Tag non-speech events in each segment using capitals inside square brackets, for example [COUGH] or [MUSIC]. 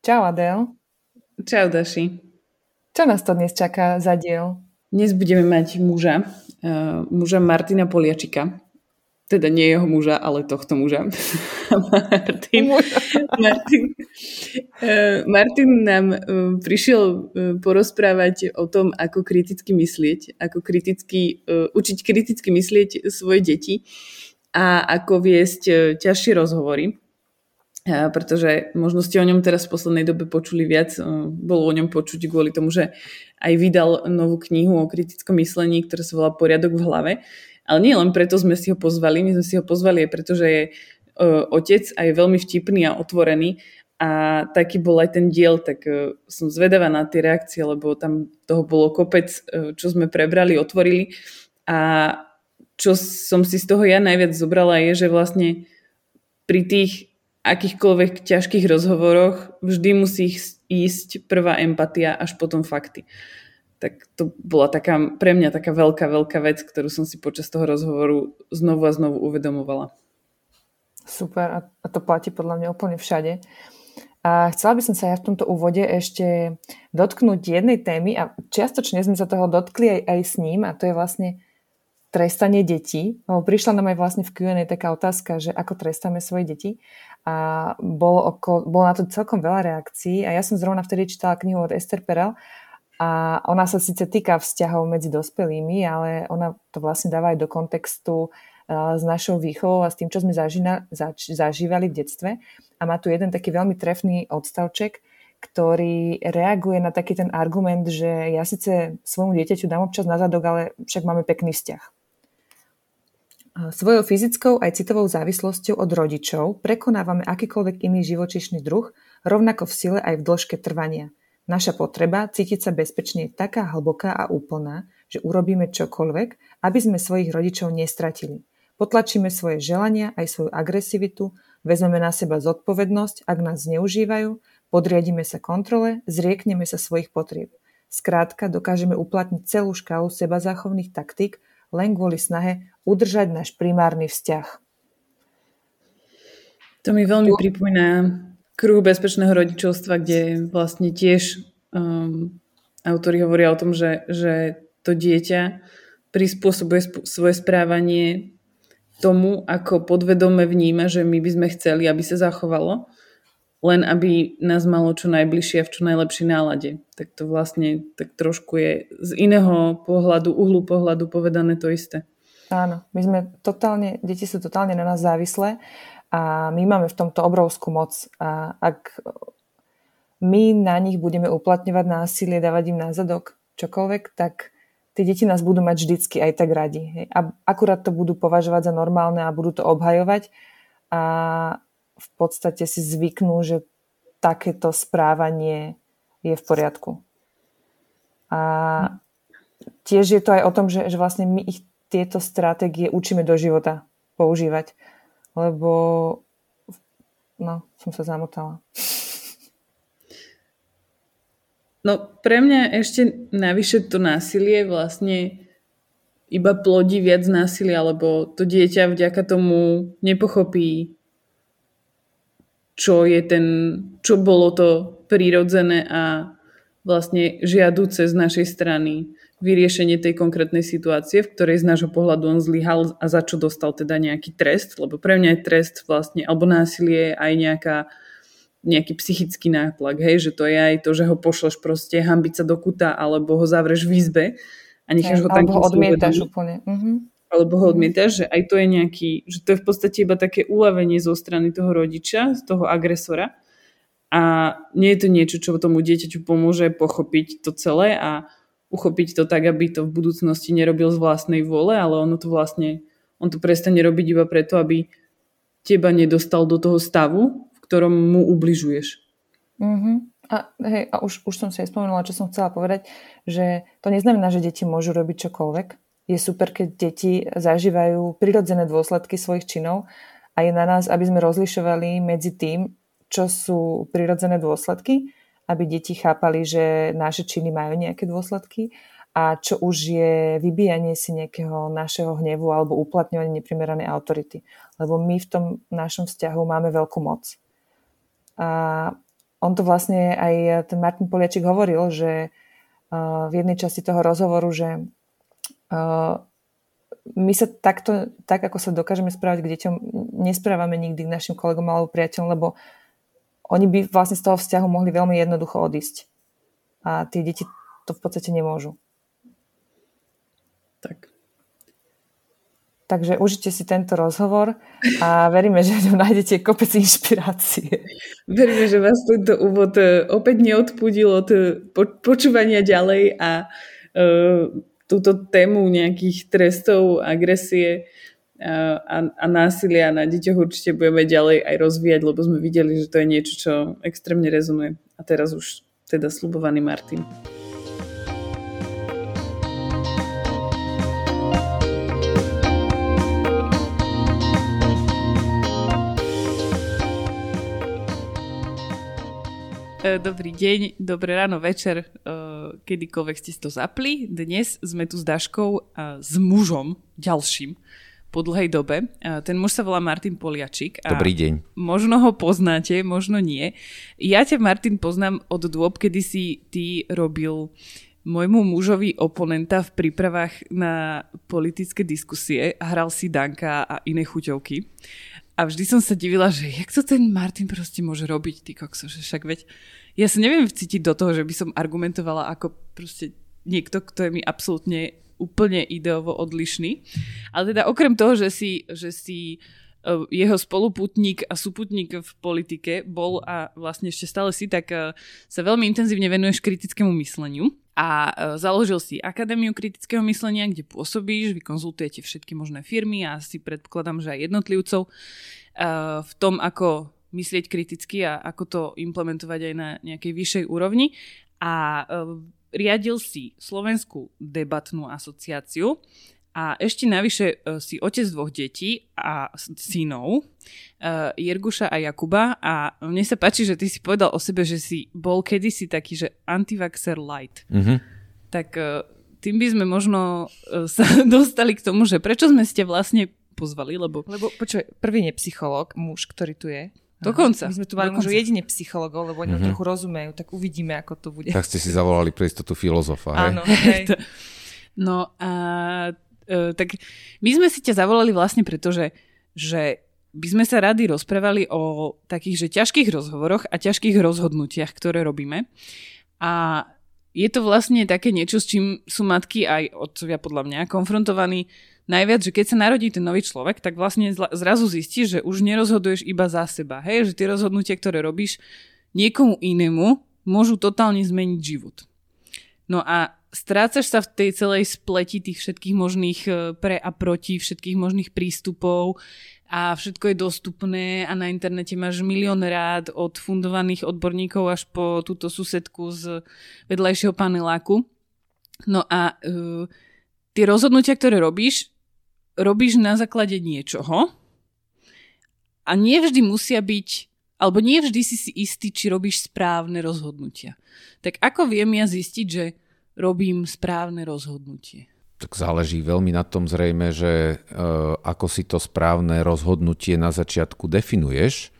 Čau Adel. Čau, Daši. Čo nás to dnes čaká za diel? Dnes budeme mať muža, uh, muža Martina Poliačika. Teda nie jeho muža, ale tohto muža. [LAUGHS] Martin, Martin, uh, Martin nám uh, prišiel uh, porozprávať o tom, ako kriticky myslieť, ako kriticky, uh, učiť kriticky myslieť svoje deti a ako viesť ťažšie rozhovory pretože možno ste o ňom teraz v poslednej dobe počuli viac, bolo o ňom počuť kvôli tomu, že aj vydal novú knihu o kritickom myslení, ktorá sa volá Poriadok v hlave. Ale nie len preto sme si ho pozvali, my sme si ho pozvali aj preto, že je otec a je veľmi vtipný a otvorený a taký bol aj ten diel, tak som zvedavá na tie reakcie, lebo tam toho bolo kopec, čo sme prebrali, otvorili a čo som si z toho ja najviac zobrala je, že vlastne pri tých akýchkoľvek ťažkých rozhovoroch vždy musí ísť prvá empatia, až potom fakty. Tak to bola taká, pre mňa taká veľká, veľká vec, ktorú som si počas toho rozhovoru znovu a znovu uvedomovala. Super, a to platí podľa mňa úplne všade. A chcela by som sa ja v tomto úvode ešte dotknúť jednej témy a čiastočne sme sa toho dotkli aj, aj s ním a to je vlastne trestanie detí. Lebo prišla nám aj vlastne v Q&A taká otázka, že ako trestáme svoje deti a bolo, okolo, bolo na to celkom veľa reakcií a ja som zrovna vtedy čítala knihu od Esther Perel a ona sa síce týka vzťahov medzi dospelými, ale ona to vlastne dáva aj do kontextu s našou výchovou a s tým, čo sme zažina, zač, zažívali v detstve. A má tu jeden taký veľmi trefný odstavček, ktorý reaguje na taký ten argument, že ja síce svojmu dieťaťu dám občas na zadok, ale však máme pekný vzťah. Svojou fyzickou aj citovou závislosťou od rodičov prekonávame akýkoľvek iný živočišný druh, rovnako v sile aj v dĺžke trvania. Naša potreba cítiť sa bezpečne je taká hlboká a úplná, že urobíme čokoľvek, aby sme svojich rodičov nestratili. Potlačíme svoje želania aj svoju agresivitu, vezmeme na seba zodpovednosť, ak nás zneužívajú, podriadíme sa kontrole, zriekneme sa svojich potrieb. Skrátka, dokážeme uplatniť celú škálu seba záchovných taktík, len kvôli snahe udržať náš primárny vzťah. To mi veľmi pripomína kruh bezpečného rodičovstva, kde vlastne tiež um, autori hovoria o tom, že, že to dieťa prispôsobuje sp- svoje správanie tomu, ako podvedome vníma, že my by sme chceli, aby sa zachovalo, len aby nás malo čo najbližšie a v čo najlepšej nálade. Tak to vlastne tak trošku je z iného pohľadu, uhlu pohľadu povedané to isté. Áno, my sme totálne, deti sú totálne na nás závislé a my máme v tomto obrovskú moc. A ak my na nich budeme uplatňovať násilie, dávať im na čokoľvek, tak tie deti nás budú mať vždycky aj tak radi. A akurát to budú považovať za normálne a budú to obhajovať a v podstate si zvyknú, že takéto správanie je v poriadku. A tiež je to aj o tom, že, že vlastne my ich tieto stratégie učíme do života používať. Lebo no, som sa zamotala. No pre mňa ešte navyše to násilie vlastne iba plodí viac násilia, lebo to dieťa vďaka tomu nepochopí, čo je ten, čo bolo to prirodzené a vlastne žiaduce z našej strany vyriešenie tej konkrétnej situácie, v ktorej z nášho pohľadu on zlyhal a za čo dostal teda nejaký trest, lebo pre mňa je trest vlastne, alebo násilie aj nejaká, nejaký psychický nátlak, hej, že to je aj to, že ho pošleš proste hambiť sa do kuta, alebo ho zavreš v izbe a necháš ho tam, Alebo ho odmietaš úplne. Uh-huh. Alebo ho odmietaš, že aj to je nejaký, že to je v podstate iba také uľavenie zo strany toho rodiča, z toho agresora a nie je to niečo, čo tomu dieťaťu pomôže pochopiť to celé a uchopiť to tak, aby to v budúcnosti nerobil z vlastnej vôle, ale ono to vlastne On to prestane robiť iba preto, aby teba nedostal do toho stavu, v ktorom mu ubližuješ. Mm-hmm. A, hej, a už, už som si aj spomenula, čo som chcela povedať, že to neznamená, že deti môžu robiť čokoľvek. Je super, keď deti zažívajú prirodzené dôsledky svojich činov a je na nás, aby sme rozlišovali medzi tým, čo sú prirodzené dôsledky, aby deti chápali, že naše činy majú nejaké dôsledky a čo už je vybíjanie si nejakého našeho hnevu alebo uplatňovanie neprimeranej autority. Lebo my v tom našom vzťahu máme veľkú moc. A on to vlastne aj ten Martin Poliačik hovoril, že uh, v jednej časti toho rozhovoru, že my sa takto, tak ako sa dokážeme správať k deťom, nesprávame nikdy k našim kolegom alebo priateľom, lebo oni by vlastne z toho vzťahu mohli veľmi jednoducho odísť. A tie deti to v podstate nemôžu. Tak. Takže užite si tento rozhovor a veríme, že v ňom nájdete kopec inšpirácie. Veríme, že vás tento úvod e, opäť neodpudil od e, počúvania ďalej a uh, túto tému nejakých trestov, agresie a, a, násilia na deťoch určite budeme ďalej aj rozvíjať, lebo sme videli, že to je niečo, čo extrémne rezonuje. A teraz už teda slubovaný Martin. Dobrý deň, dobré ráno, večer, e, kedykoľvek ste si to zapli. Dnes sme tu s Daškou s mužom ďalším po dlhej dobe. Ten muž sa volá Martin Poliačik. A Dobrý deň. Možno ho poznáte, možno nie. Ja ťa, Martin, poznám od dôb, kedy si ty robil môjmu mužovi oponenta v prípravách na politické diskusie hral si Danka a iné chuťovky. A vždy som sa divila, že jak to ten Martin proste môže robiť, ty kokso, že však veď ja sa neviem vcítiť do toho, že by som argumentovala ako proste niekto, kto je mi absolútne úplne ideovo odlišný. Ale teda okrem toho, že si, že si e, jeho spoluputník a súputník v politike bol a vlastne ešte stále si, tak e, sa veľmi intenzívne venuješ kritickému mysleniu a e, založil si Akadémiu kritického myslenia, kde pôsobíš, vy konzultujete všetky možné firmy a si predpokladám, že aj jednotlivcov v tom, ako myslieť kriticky a ako to implementovať aj na nejakej vyššej úrovni. A e, riadil si Slovenskú debatnú asociáciu a ešte navyše e, si otec dvoch detí a synov, e, Jerguša a Jakuba a mne sa páči, že ty si povedal o sebe, že si bol kedysi taký, že antivaxer light. Mm-hmm. Tak tým by sme možno sa [LAUGHS] dostali k tomu, že prečo sme ste vlastne pozvali, lebo... Lebo počuj, prvý je psychológ, muž, ktorý tu je, Dokonca. My sme tu mali možno jedine psychologov, lebo oni mm-hmm. trochu rozumejú, tak uvidíme, ako to bude. Tak ste si zavolali pre istotu filozofa, hej? Áno, hej. [LAUGHS] no a e, tak my sme si ťa zavolali vlastne preto, že, že by sme sa radi rozprávali o takých, že ťažkých rozhovoroch a ťažkých rozhodnutiach, ktoré robíme. A je to vlastne také niečo, s čím sú matky aj otcovia podľa mňa konfrontovaní najviac, že keď sa narodí ten nový človek, tak vlastne zrazu zistíš, že už nerozhoduješ iba za seba. Hej, že tie rozhodnutia, ktoré robíš niekomu inému, môžu totálne zmeniť život. No a strácaš sa v tej celej spleti tých všetkých možných e, pre a proti, všetkých možných prístupov a všetko je dostupné a na internete máš milión rád od fundovaných odborníkov až po túto susedku z vedľajšieho paneláku. No a uh, tie rozhodnutia, ktoré robíš, robíš na základe niečoho a nevždy musia byť, alebo nie vždy si si istý, či robíš správne rozhodnutia. Tak ako viem ja zistiť, že robím správne rozhodnutie? Tak záleží veľmi na tom zrejme, že e, ako si to správne rozhodnutie na začiatku definuješ,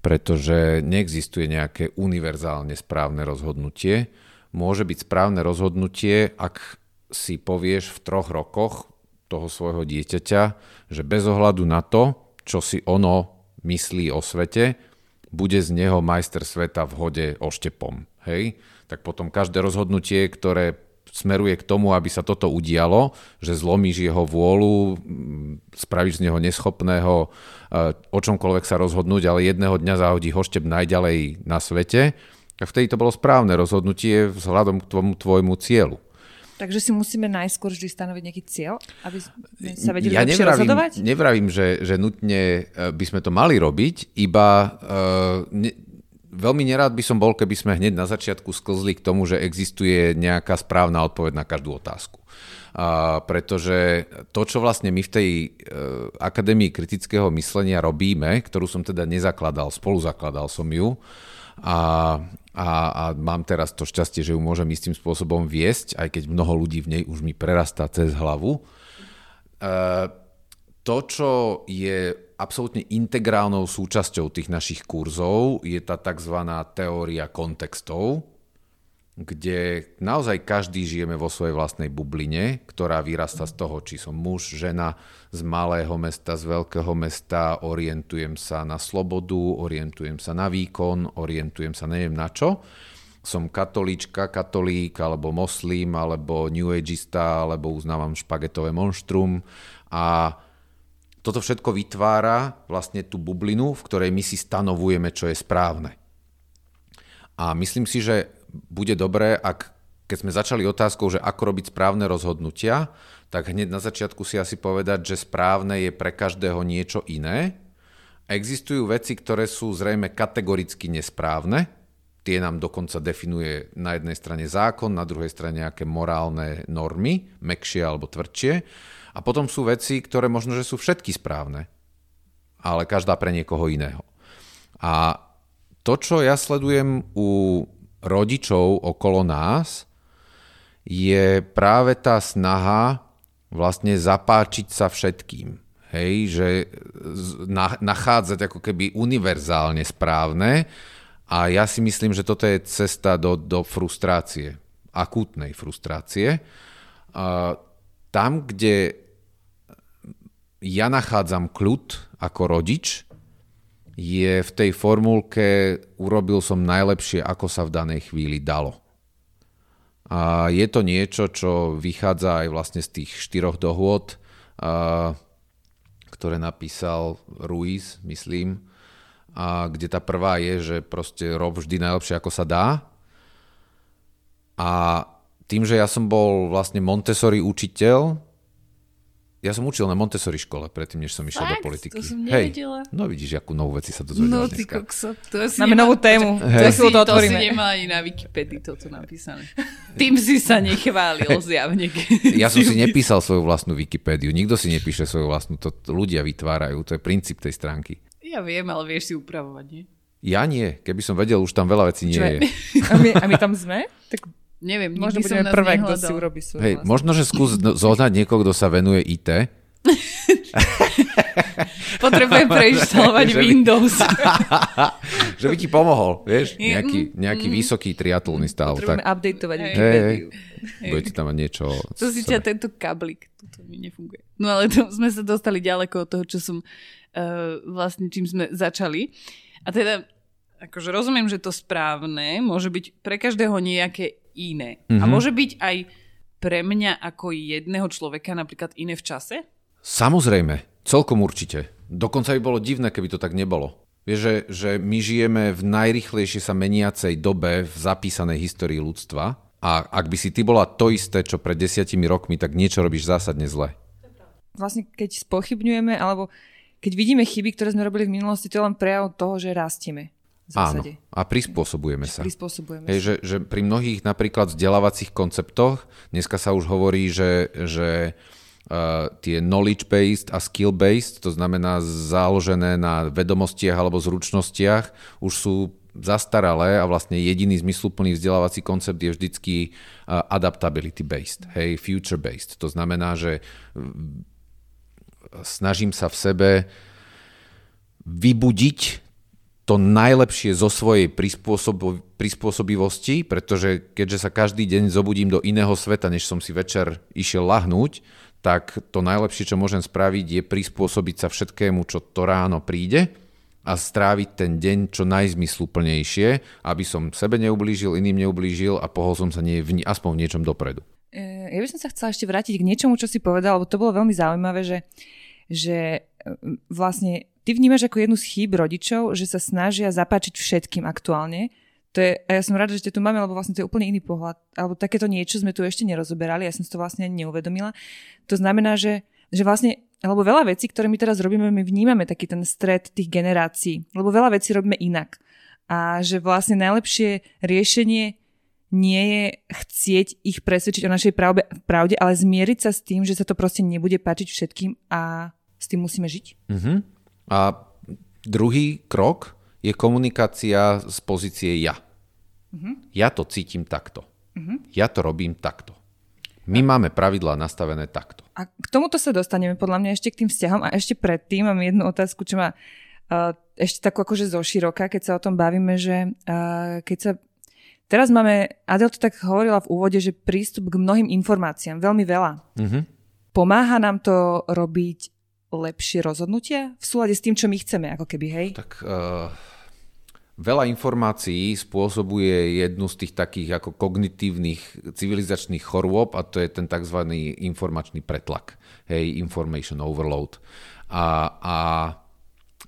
pretože neexistuje nejaké univerzálne správne rozhodnutie. Môže byť správne rozhodnutie, ak si povieš v troch rokoch, toho svojho dieťaťa, že bez ohľadu na to, čo si ono myslí o svete, bude z neho majster sveta v hode oštepom. Hej? Tak potom každé rozhodnutie, ktoré smeruje k tomu, aby sa toto udialo, že zlomíš jeho vôľu, spravíš z neho neschopného e, o čomkoľvek sa rozhodnúť, ale jedného dňa zahodí hoštep najďalej na svete, tak vtedy to bolo správne rozhodnutie vzhľadom k tomu tvojmu cieľu. Takže si musíme najskôr vždy stanoviť nejaký cieľ, aby sme sa vedeli ja lepšie nevravím, rozhodovať? Nevravím, že, že nutne e, by sme to mali robiť, iba uh, ne, veľmi nerád by som bol, keby sme hneď na začiatku sklzli k tomu, že existuje nejaká správna odpoveď na každú otázku. Uh, pretože to, čo vlastne my v tej uh, Akadémii kritického myslenia robíme, ktorú som teda nezakladal, spoluzakladal som ju, a, a, a mám teraz to šťastie, že ju môžem istým spôsobom viesť, aj keď mnoho ľudí v nej už mi prerastá cez hlavu. E, to, čo je absolútne integrálnou súčasťou tých našich kurzov, je tá tzv. teória kontextov, kde naozaj každý žijeme vo svojej vlastnej bubline, ktorá vyrasta z toho, či som muž, žena, z malého mesta, z veľkého mesta, orientujem sa na slobodu, orientujem sa na výkon, orientujem sa neviem na čo. Som katolíčka, katolík, alebo moslim, alebo new ageista, alebo uznávam špagetové monštrum a toto všetko vytvára vlastne tú bublinu, v ktorej my si stanovujeme, čo je správne. A myslím si, že bude dobré, ak keď sme začali otázkou, že ako robiť správne rozhodnutia, tak hneď na začiatku si asi povedať, že správne je pre každého niečo iné. Existujú veci, ktoré sú zrejme kategoricky nesprávne. Tie nám dokonca definuje na jednej strane zákon, na druhej strane nejaké morálne normy, mekšie alebo tvrdšie. A potom sú veci, ktoré možno, že sú všetky správne, ale každá pre niekoho iného. A to, čo ja sledujem u rodičov okolo nás, je práve tá snaha vlastne zapáčiť sa všetkým. Hej, že nachádzať ako keby univerzálne správne a ja si myslím, že toto je cesta do, do frustrácie, akútnej frustrácie. Tam, kde ja nachádzam kľud ako rodič, je v tej formulke urobil som najlepšie, ako sa v danej chvíli dalo. A je to niečo, čo vychádza aj vlastne z tých štyroch dohôd, a, ktoré napísal Ruiz, myslím, a kde tá prvá je, že proste rob vždy najlepšie, ako sa dá. A tým, že ja som bol vlastne Montessori učiteľ, ja som učil na Montessori škole predtým, než som išiel Fakt? do politiky. To som Hej, no vidíš, akú novú veci sa dozvedel No ty kokso. To si Máme novú tému. Hey. To, si, to, to si nemá ani na Wikipedii toto napísané. [LAUGHS] Tým si sa nechválil zjavne. [LAUGHS] Ja som si nepísal svoju vlastnú Wikipédiu. Nikto si nepíše svoju vlastnú. To ľudia vytvárajú. To je princíp tej stránky. Ja viem, ale vieš si upravovať, nie? Ja nie. Keby som vedel, už tam veľa vecí nie je. [LAUGHS] A my, a my tam sme? Tak Neviem, možno budeme prvé, kto si urobí svoj Hej, možno, že skús zohnať niekoho, kto sa venuje IT. [LAUGHS] Potrebujem preinštalovať [LAUGHS] Windows. [LAUGHS] že by ti pomohol, vieš? Nejaký, nejaký mm, vysoký triatlný stav. Potrebujeme tak. updateovať. Hey. Budete tam mať niečo... To si ťa tento kablik. Toto mi nefunguje. No ale to sme sa dostali ďaleko od toho, čo som uh, vlastne čím sme začali. A teda akože rozumiem, že to správne môže byť pre každého nejaké iné. Mm-hmm. A mhm. môže byť aj pre mňa ako jedného človeka napríklad iné v čase? Samozrejme, celkom určite. Dokonca by bolo divné, keby to tak nebolo. Vieš, že, že my žijeme v najrychlejšie sa meniacej dobe v zapísanej histórii ľudstva a ak by si ty bola to isté, čo pred desiatimi rokmi, tak niečo robíš zásadne zle. Vlastne keď spochybňujeme, alebo keď vidíme chyby, ktoré sme robili v minulosti, to je len prejav toho, že rastieme. Áno, a prispôsobujeme sa. Prispôsobujeme Hej, sa. Že, že pri mnohých napríklad vzdelávacích konceptoch, dneska sa už hovorí, že, že uh, tie knowledge-based a skill-based, to znamená založené na vedomostiach alebo zručnostiach, už sú zastaralé a vlastne jediný zmysluplný vzdelávací koncept je vždycky uh, adaptability-based, hej, future-based. To znamená, že snažím sa v sebe vybudiť to najlepšie zo svojej prispôsob- prispôsobivosti, pretože keďže sa každý deň zobudím do iného sveta, než som si večer išiel lahnúť, tak to najlepšie, čo môžem spraviť, je prispôsobiť sa všetkému, čo to ráno príde a stráviť ten deň čo najzmysluplnejšie, aby som sebe neublížil, iným neublížil a pohol som sa nie, v, aspoň v niečom dopredu. E, ja by som sa chcela ešte vrátiť k niečomu, čo si povedal, lebo to bolo veľmi zaujímavé, že, že e, vlastne Ty vnímaš ako jednu z chýb rodičov, že sa snažia zapáčiť všetkým aktuálne, To je, a ja som rada, že ťa tu máme, lebo vlastne to je úplne iný pohľad. Alebo takéto niečo sme tu ešte nerozoberali, ja som si to vlastne ani neuvedomila. To znamená, že, že vlastne, lebo veľa vecí, ktoré my teraz robíme, my vnímame taký ten stred tých generácií, lebo veľa vecí robíme inak. A že vlastne najlepšie riešenie nie je chcieť ich presvedčiť o našej pravde, pravde, ale zmieriť sa s tým, že sa to proste nebude páčiť všetkým a s tým musíme žiť. Uh-huh. A druhý krok je komunikácia z pozície ja. Uh-huh. Ja to cítim takto. Uh-huh. Ja to robím takto. My máme pravidlá nastavené takto. A k tomuto sa dostaneme podľa mňa ešte k tým vzťahom a ešte predtým mám jednu otázku, čo má uh, ešte takú akože zoširoka, keď sa o tom bavíme, že uh, keď sa Teraz máme, Adel to tak hovorila v úvode, že prístup k mnohým informáciám, veľmi veľa. Mm-hmm. Pomáha nám to robiť lepšie rozhodnutia v súlade s tým, čo my chceme, ako keby, hej? Tak uh, veľa informácií spôsobuje jednu z tých takých ako kognitívnych civilizačných chorôb a to je ten tzv. informačný pretlak, hej, information overload. A, a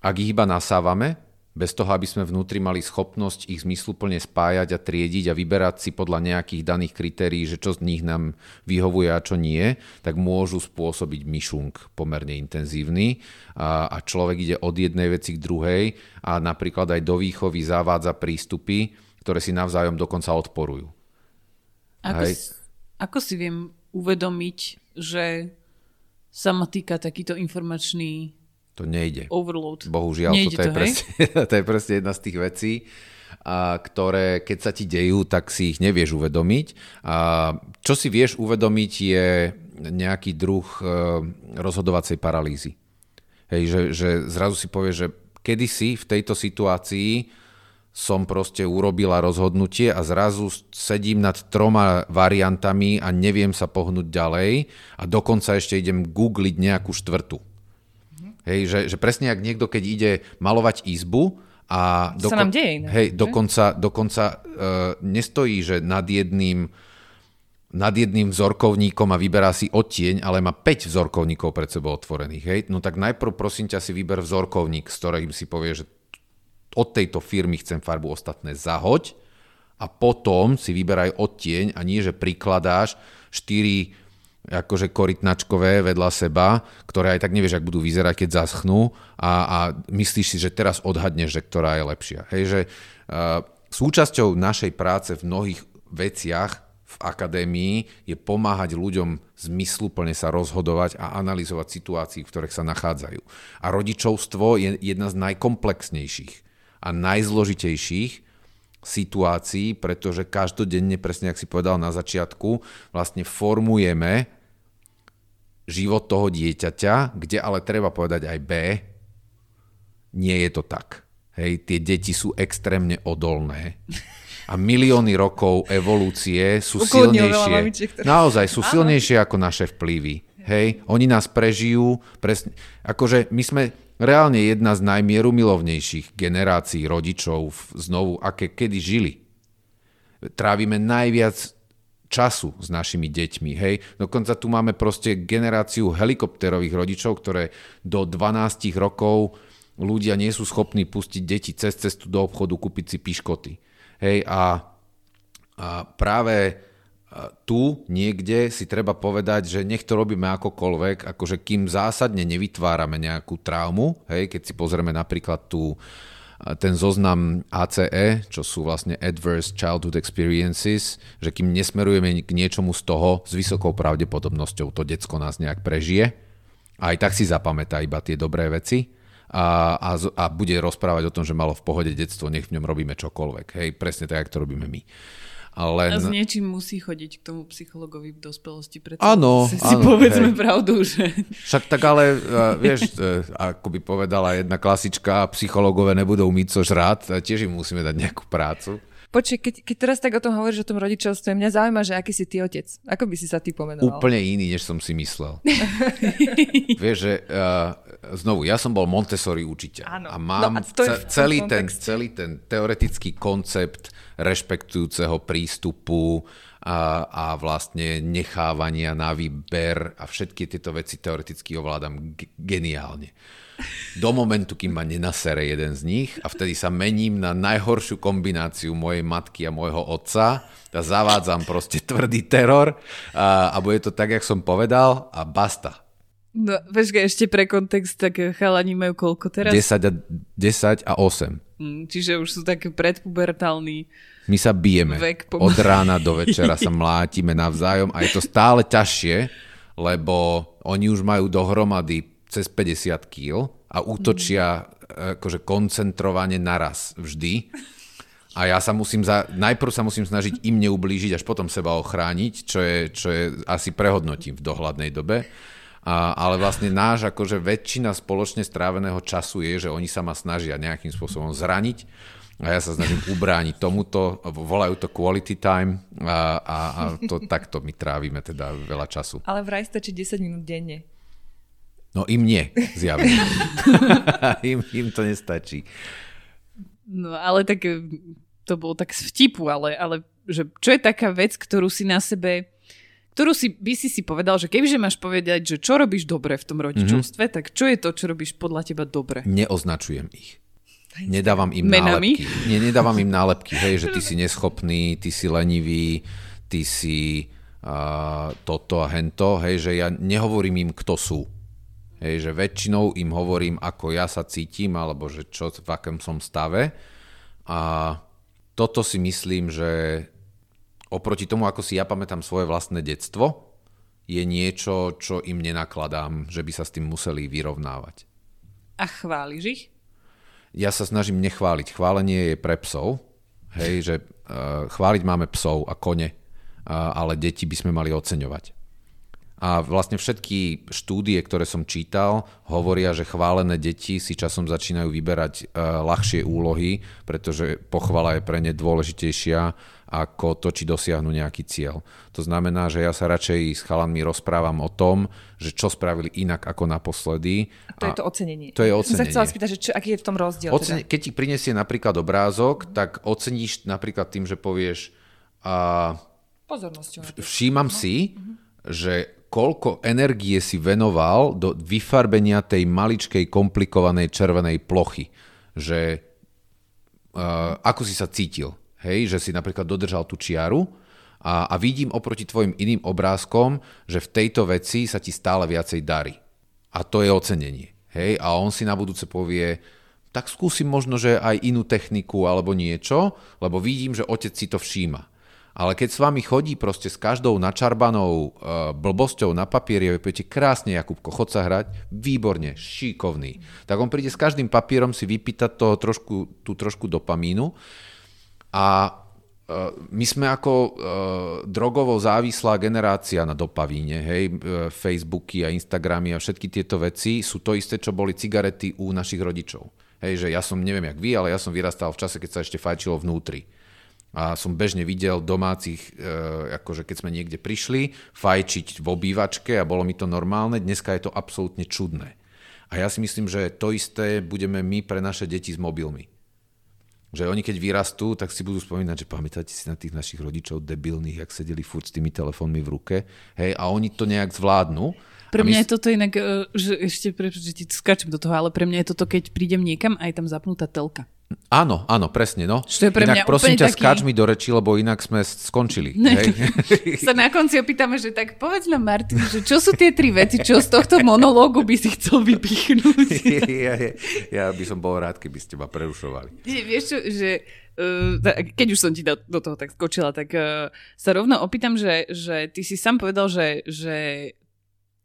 ak ich iba nasávame, bez toho, aby sme vnútri mali schopnosť ich zmysluplne spájať a triediť a vyberať si podľa nejakých daných kritérií, že čo z nich nám vyhovuje a čo nie, tak môžu spôsobiť myšung pomerne intenzívny a, a človek ide od jednej veci k druhej a napríklad aj do výchovy zavádza prístupy, ktoré si navzájom dokonca odporujú. Ako, si, ako si viem uvedomiť, že sa ma týka takýto informačný to nejde. Overload. Bohužiaľ, nejde to, je presne, [LAUGHS] to je presne jedna z tých vecí, a ktoré keď sa ti dejú, tak si ich nevieš uvedomiť. A čo si vieš uvedomiť je nejaký druh e, rozhodovacej paralýzy. Hej, že, že zrazu si povieš, že kedysi v tejto situácii som proste urobila rozhodnutie a zrazu sedím nad troma variantami a neviem sa pohnúť ďalej a dokonca ešte idem googliť nejakú štvrtú. Hej, že, že presne ak niekto, keď ide malovať izbu a doko- sa nám deje hej, dokonca, dokonca uh, nestojí, že nad jedným nad jedným vzorkovníkom a vyberá si odtieň, ale má 5 vzorkovníkov pred sebou otvorených. Hej? No tak najprv prosím ťa si vyber vzorkovník, z ktorým si povie, že od tejto firmy chcem farbu ostatné zahoď a potom si vyberaj odtieň a nie, že prikladáš 4 akože korytnačkové vedľa seba, ktoré aj tak nevieš, ak budú vyzerať, keď zaschnú a, a myslíš si, že teraz odhadneš, že ktorá je lepšia. Hej, že uh, súčasťou našej práce v mnohých veciach v akadémii je pomáhať ľuďom zmysluplne sa rozhodovať a analyzovať situácií, v ktorých sa nachádzajú. A rodičovstvo je jedna z najkomplexnejších a najzložitejších situácií, pretože každodenne, presne ak si povedal na začiatku, vlastne formujeme život toho dieťaťa, kde ale treba povedať aj B, nie je to tak. Hej, tie deti sú extrémne odolné. A milióny rokov evolúcie sú silnejšie. Naozaj sú silnejšie ako naše vplyvy. Hej, oni nás prežijú. Presne, akože my sme reálne jedna z najmierumilovnejších generácií rodičov znovu, aké kedy žili. Trávime najviac času s našimi deťmi. Hej? Dokonca tu máme proste generáciu helikopterových rodičov, ktoré do 12 rokov ľudia nie sú schopní pustiť deti cez cestu do obchodu, kúpiť si piškoty. Hej? A, a práve tu niekde si treba povedať, že nech to robíme akokoľvek, akože kým zásadne nevytvárame nejakú traumu, hej, keď si pozrieme napríklad tu ten zoznam ACE, čo sú vlastne Adverse Childhood Experiences, že kým nesmerujeme k niečomu z toho, s vysokou pravdepodobnosťou to decko nás nejak prežije, a aj tak si zapamätá iba tie dobré veci a, a, a bude rozprávať o tom, že malo v pohode detstvo, nech v ňom robíme čokoľvek. Hej, presne tak, ako to robíme my. Len... A s niečím musí chodiť k tomu psychologovi v dospelosti, preto áno, si, si povedzme hej. pravdu, že... Však tak ale, vieš, e, ako by povedala jedna klasička, psychologové nebudú mít co žrát, tiež im musíme dať nejakú prácu. Počkej, keď, keď teraz tak o tom hovoríš, o tom rodičovstve, mňa zaujíma, že aký si ty otec. Ako by si sa ty pomenoval? Úplne iný, než som si myslel. [LAUGHS] Vieš, že uh, znovu, ja som bol Montessori učiteľ Áno. a mám no a ce- celý, ten, celý ten teoretický koncept rešpektujúceho prístupu a, a vlastne nechávania na výber a všetky tieto veci teoreticky ovládam g- geniálne. do momentu, kým ma nenasere jeden z nich a vtedy sa mením na najhoršiu kombináciu mojej matky a môjho otca a zavádzam proste tvrdý teror a, a bude to tak, jak som povedal a basta. No, počkaj, ešte pre kontext, tak chalani majú koľko teraz? 10 a, 10 a 8. Mm, čiže už sú také predpubertálni My sa bijeme. Vek Od rána do večera [LAUGHS] sa mlátime navzájom a je to stále ťažšie, lebo oni už majú dohromady cez 50 kg a útočia mm. akože koncentrovane naraz vždy. A ja sa musím, za, najprv sa musím snažiť im neublížiť, až potom seba ochrániť, čo je, čo je asi prehodnotím v dohľadnej dobe. A, ale vlastne náš, akože väčšina spoločne stráveného času je, že oni sa ma snažia nejakým spôsobom zraniť a ja sa snažím [LAUGHS] ubrániť tomuto, volajú to quality time a, a, a to, [LAUGHS] takto my trávime teda veľa času. Ale vraj stačí 10 minút denne. No im nie, zjavne. [LAUGHS] im, im to nestačí. No ale tak to bolo tak z vtipu, ale, ale že čo je taká vec, ktorú si na sebe ktorú si, by si si povedal, že kebyže máš povedať, že čo robíš dobre v tom rodičovstve, mm-hmm. tak čo je to, čo robíš podľa teba dobre? Neoznačujem ich. Nedávam im Menami? nálepky. Nie, nedávam im nálepky, hej, že ty si neschopný, ty si lenivý, ty si uh, toto a hento, hej, že ja nehovorím im, kto sú. Hej, že väčšinou im hovorím, ako ja sa cítim, alebo že čo, v akom som stave. A toto si myslím, že oproti tomu, ako si ja pamätám svoje vlastné detstvo, je niečo, čo im nenakladám, že by sa s tým museli vyrovnávať. A chváliš ich? Ja sa snažím nechváliť. Chválenie je pre psov. Hej, že uh, chváliť máme psov a kone, uh, ale deti by sme mali oceňovať. A vlastne všetky štúdie, ktoré som čítal, hovoria, že chválené deti si časom začínajú vyberať uh, ľahšie úlohy, pretože pochvala je pre ne dôležitejšia ako to, či dosiahnu nejaký cieľ. To znamená, že ja sa radšej s chalanmi rozprávam o tom, že čo spravili inak ako naposledy. A to a je to ocenenie. To je ocenenie. Som sa chcela spýtať, že čo, aký je v tom rozdiel. Ocen- teda? Keď ti prinesie napríklad obrázok, tak oceníš napríklad tým, že povieš... A, Pozornosťou. Všímam no. si, uh-huh. že koľko energie si venoval do vyfarbenia tej maličkej komplikovanej červenej plochy. Že uh, ako si sa cítil. Hej, že si napríklad dodržal tú čiaru a, a vidím oproti tvojim iným obrázkom, že v tejto veci sa ti stále viacej darí. A to je ocenenie. Hej, a on si na budúce povie, tak skúsim možno, že aj inú techniku alebo niečo, lebo vidím, že otec si to všíma. Ale keď s vami chodí proste s každou načarbanou uh, blbosťou na papieri vy poviete, krásne Jakubko, chod sa hrať, výborne, šikovný. Tak on príde s každým papierom si vypýtať toho trošku, tú trošku dopamínu a uh, my sme ako uh, drogovo závislá generácia na dopavíne, hej, uh, Facebooky a Instagramy a všetky tieto veci sú to isté, čo boli cigarety u našich rodičov. Hej, že ja som, neviem jak vy, ale ja som vyrastal v čase, keď sa ešte fajčilo vnútri a som bežne videl domácich, e, akože keď sme niekde prišli, fajčiť v obývačke a bolo mi to normálne, dneska je to absolútne čudné. A ja si myslím, že to isté budeme my pre naše deti s mobilmi. Že oni keď vyrastú, tak si budú spomínať, že pamätáte si na tých našich rodičov debilných, jak sedeli furt s tými telefónmi v ruke. Hej, a oni to nejak zvládnu. Pre mňa my... je toto inak, e, že ešte, že ti skáčem do toho, ale pre mňa je toto, keď prídem niekam a je tam zapnutá telka. Áno, áno, presne, no. Čo je pre inak mňa prosím ťa, taký... skáč mi do reči, lebo inak sme skončili. Hej? [LAUGHS] sa na konci opýtame, že tak povedz nám, Martin, že čo sú tie tri veci, čo z tohto monológu by si chcel vypichnúť? [LAUGHS] ja, ja, ja by som bol rád, keby ste ma prerušovali. Je, vieš čo, že uh, keď už som ti do, do toho tak skočila, tak uh, sa rovno opýtam, že, že ty si sám povedal, že, že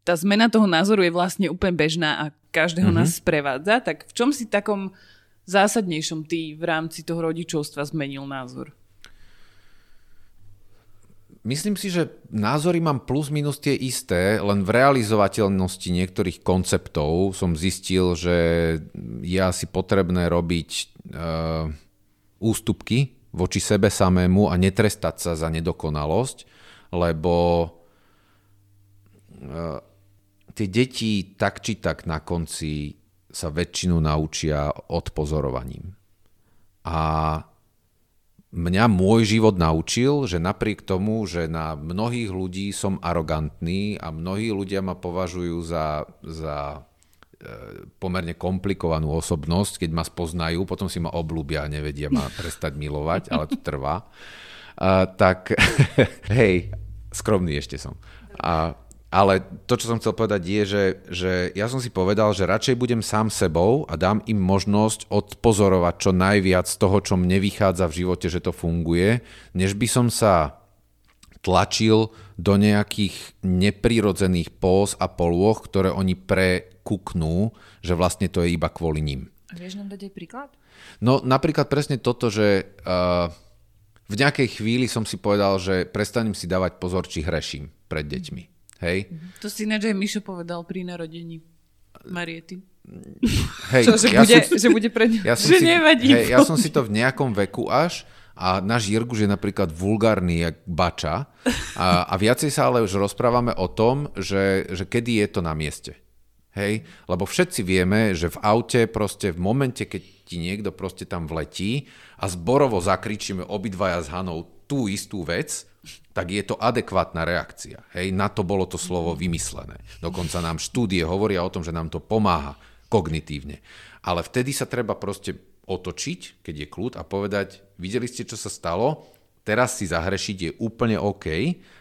tá zmena toho názoru je vlastne úplne bežná a každého mm-hmm. nás sprevádza, tak v čom si takom zásadnejšom ty v rámci toho rodičovstva zmenil názor? Myslím si, že názory mám plus minus tie isté, len v realizovateľnosti niektorých konceptov som zistil, že je asi potrebné robiť uh, ústupky voči sebe samému a netrestať sa za nedokonalosť, lebo uh, tie deti tak či tak na konci sa väčšinu naučia odpozorovaním. A mňa môj život naučil, že napriek tomu, že na mnohých ľudí som arogantný a mnohí ľudia ma považujú za, za pomerne komplikovanú osobnosť, keď ma spoznajú, potom si ma oblúbia a nevedia ma [LAUGHS] prestať milovať, ale to trvá. A, tak [LAUGHS] hej, skromný ešte som. A, ale to, čo som chcel povedať, je, že, že ja som si povedal, že radšej budem sám sebou a dám im možnosť odpozorovať čo najviac z toho, čo mne vychádza v živote, že to funguje, než by som sa tlačil do nejakých neprirodzených póz a polôch, ktoré oni prekuknú, že vlastne to je iba kvôli ním. Vieš nám dať aj príklad? No napríklad presne toto, že uh, v nejakej chvíli som si povedal, že prestanem si dávať pozor, či hreším pred deťmi. Hej? To si ináč aj Mišo povedal pri narodení Mariety. Hej, [LAUGHS] Čo, že, ja bude, som, že bude pre ňu. Ja že si, hej, ja som si to v nejakom veku až a náš Jirguš je napríklad vulgárny jak bača a, a viacej sa ale už rozprávame o tom, že, že kedy je to na mieste. Hej? Lebo všetci vieme, že v aute proste v momente, keď ti niekto proste tam vletí a zborovo zakričíme obidvaja s Hanou tú istú vec, tak je to adekvátna reakcia. Hej, na to bolo to slovo vymyslené. Dokonca nám štúdie hovoria o tom, že nám to pomáha kognitívne. Ale vtedy sa treba proste otočiť, keď je kľud a povedať, videli ste, čo sa stalo, teraz si zahrešiť je úplne OK,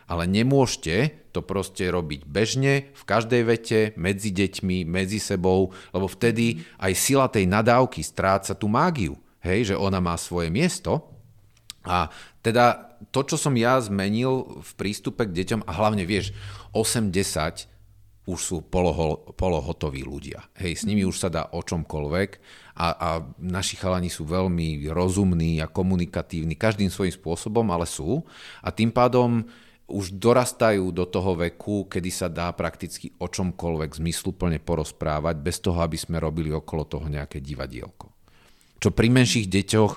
ale nemôžete to proste robiť bežne, v každej vete, medzi deťmi, medzi sebou, lebo vtedy aj sila tej nadávky stráca tú mágiu, hej, že ona má svoje miesto a teda to, čo som ja zmenil v prístupe k deťom, a hlavne vieš, 8-10 už sú poloho, polohotoví ľudia. Hej, s nimi už sa dá o čomkoľvek a, a naši chalani sú veľmi rozumní a komunikatívni, každým svojím spôsobom, ale sú. A tým pádom už dorastajú do toho veku, kedy sa dá prakticky o čomkoľvek zmysluplne porozprávať, bez toho, aby sme robili okolo toho nejaké divadielko. Čo pri menších deťoch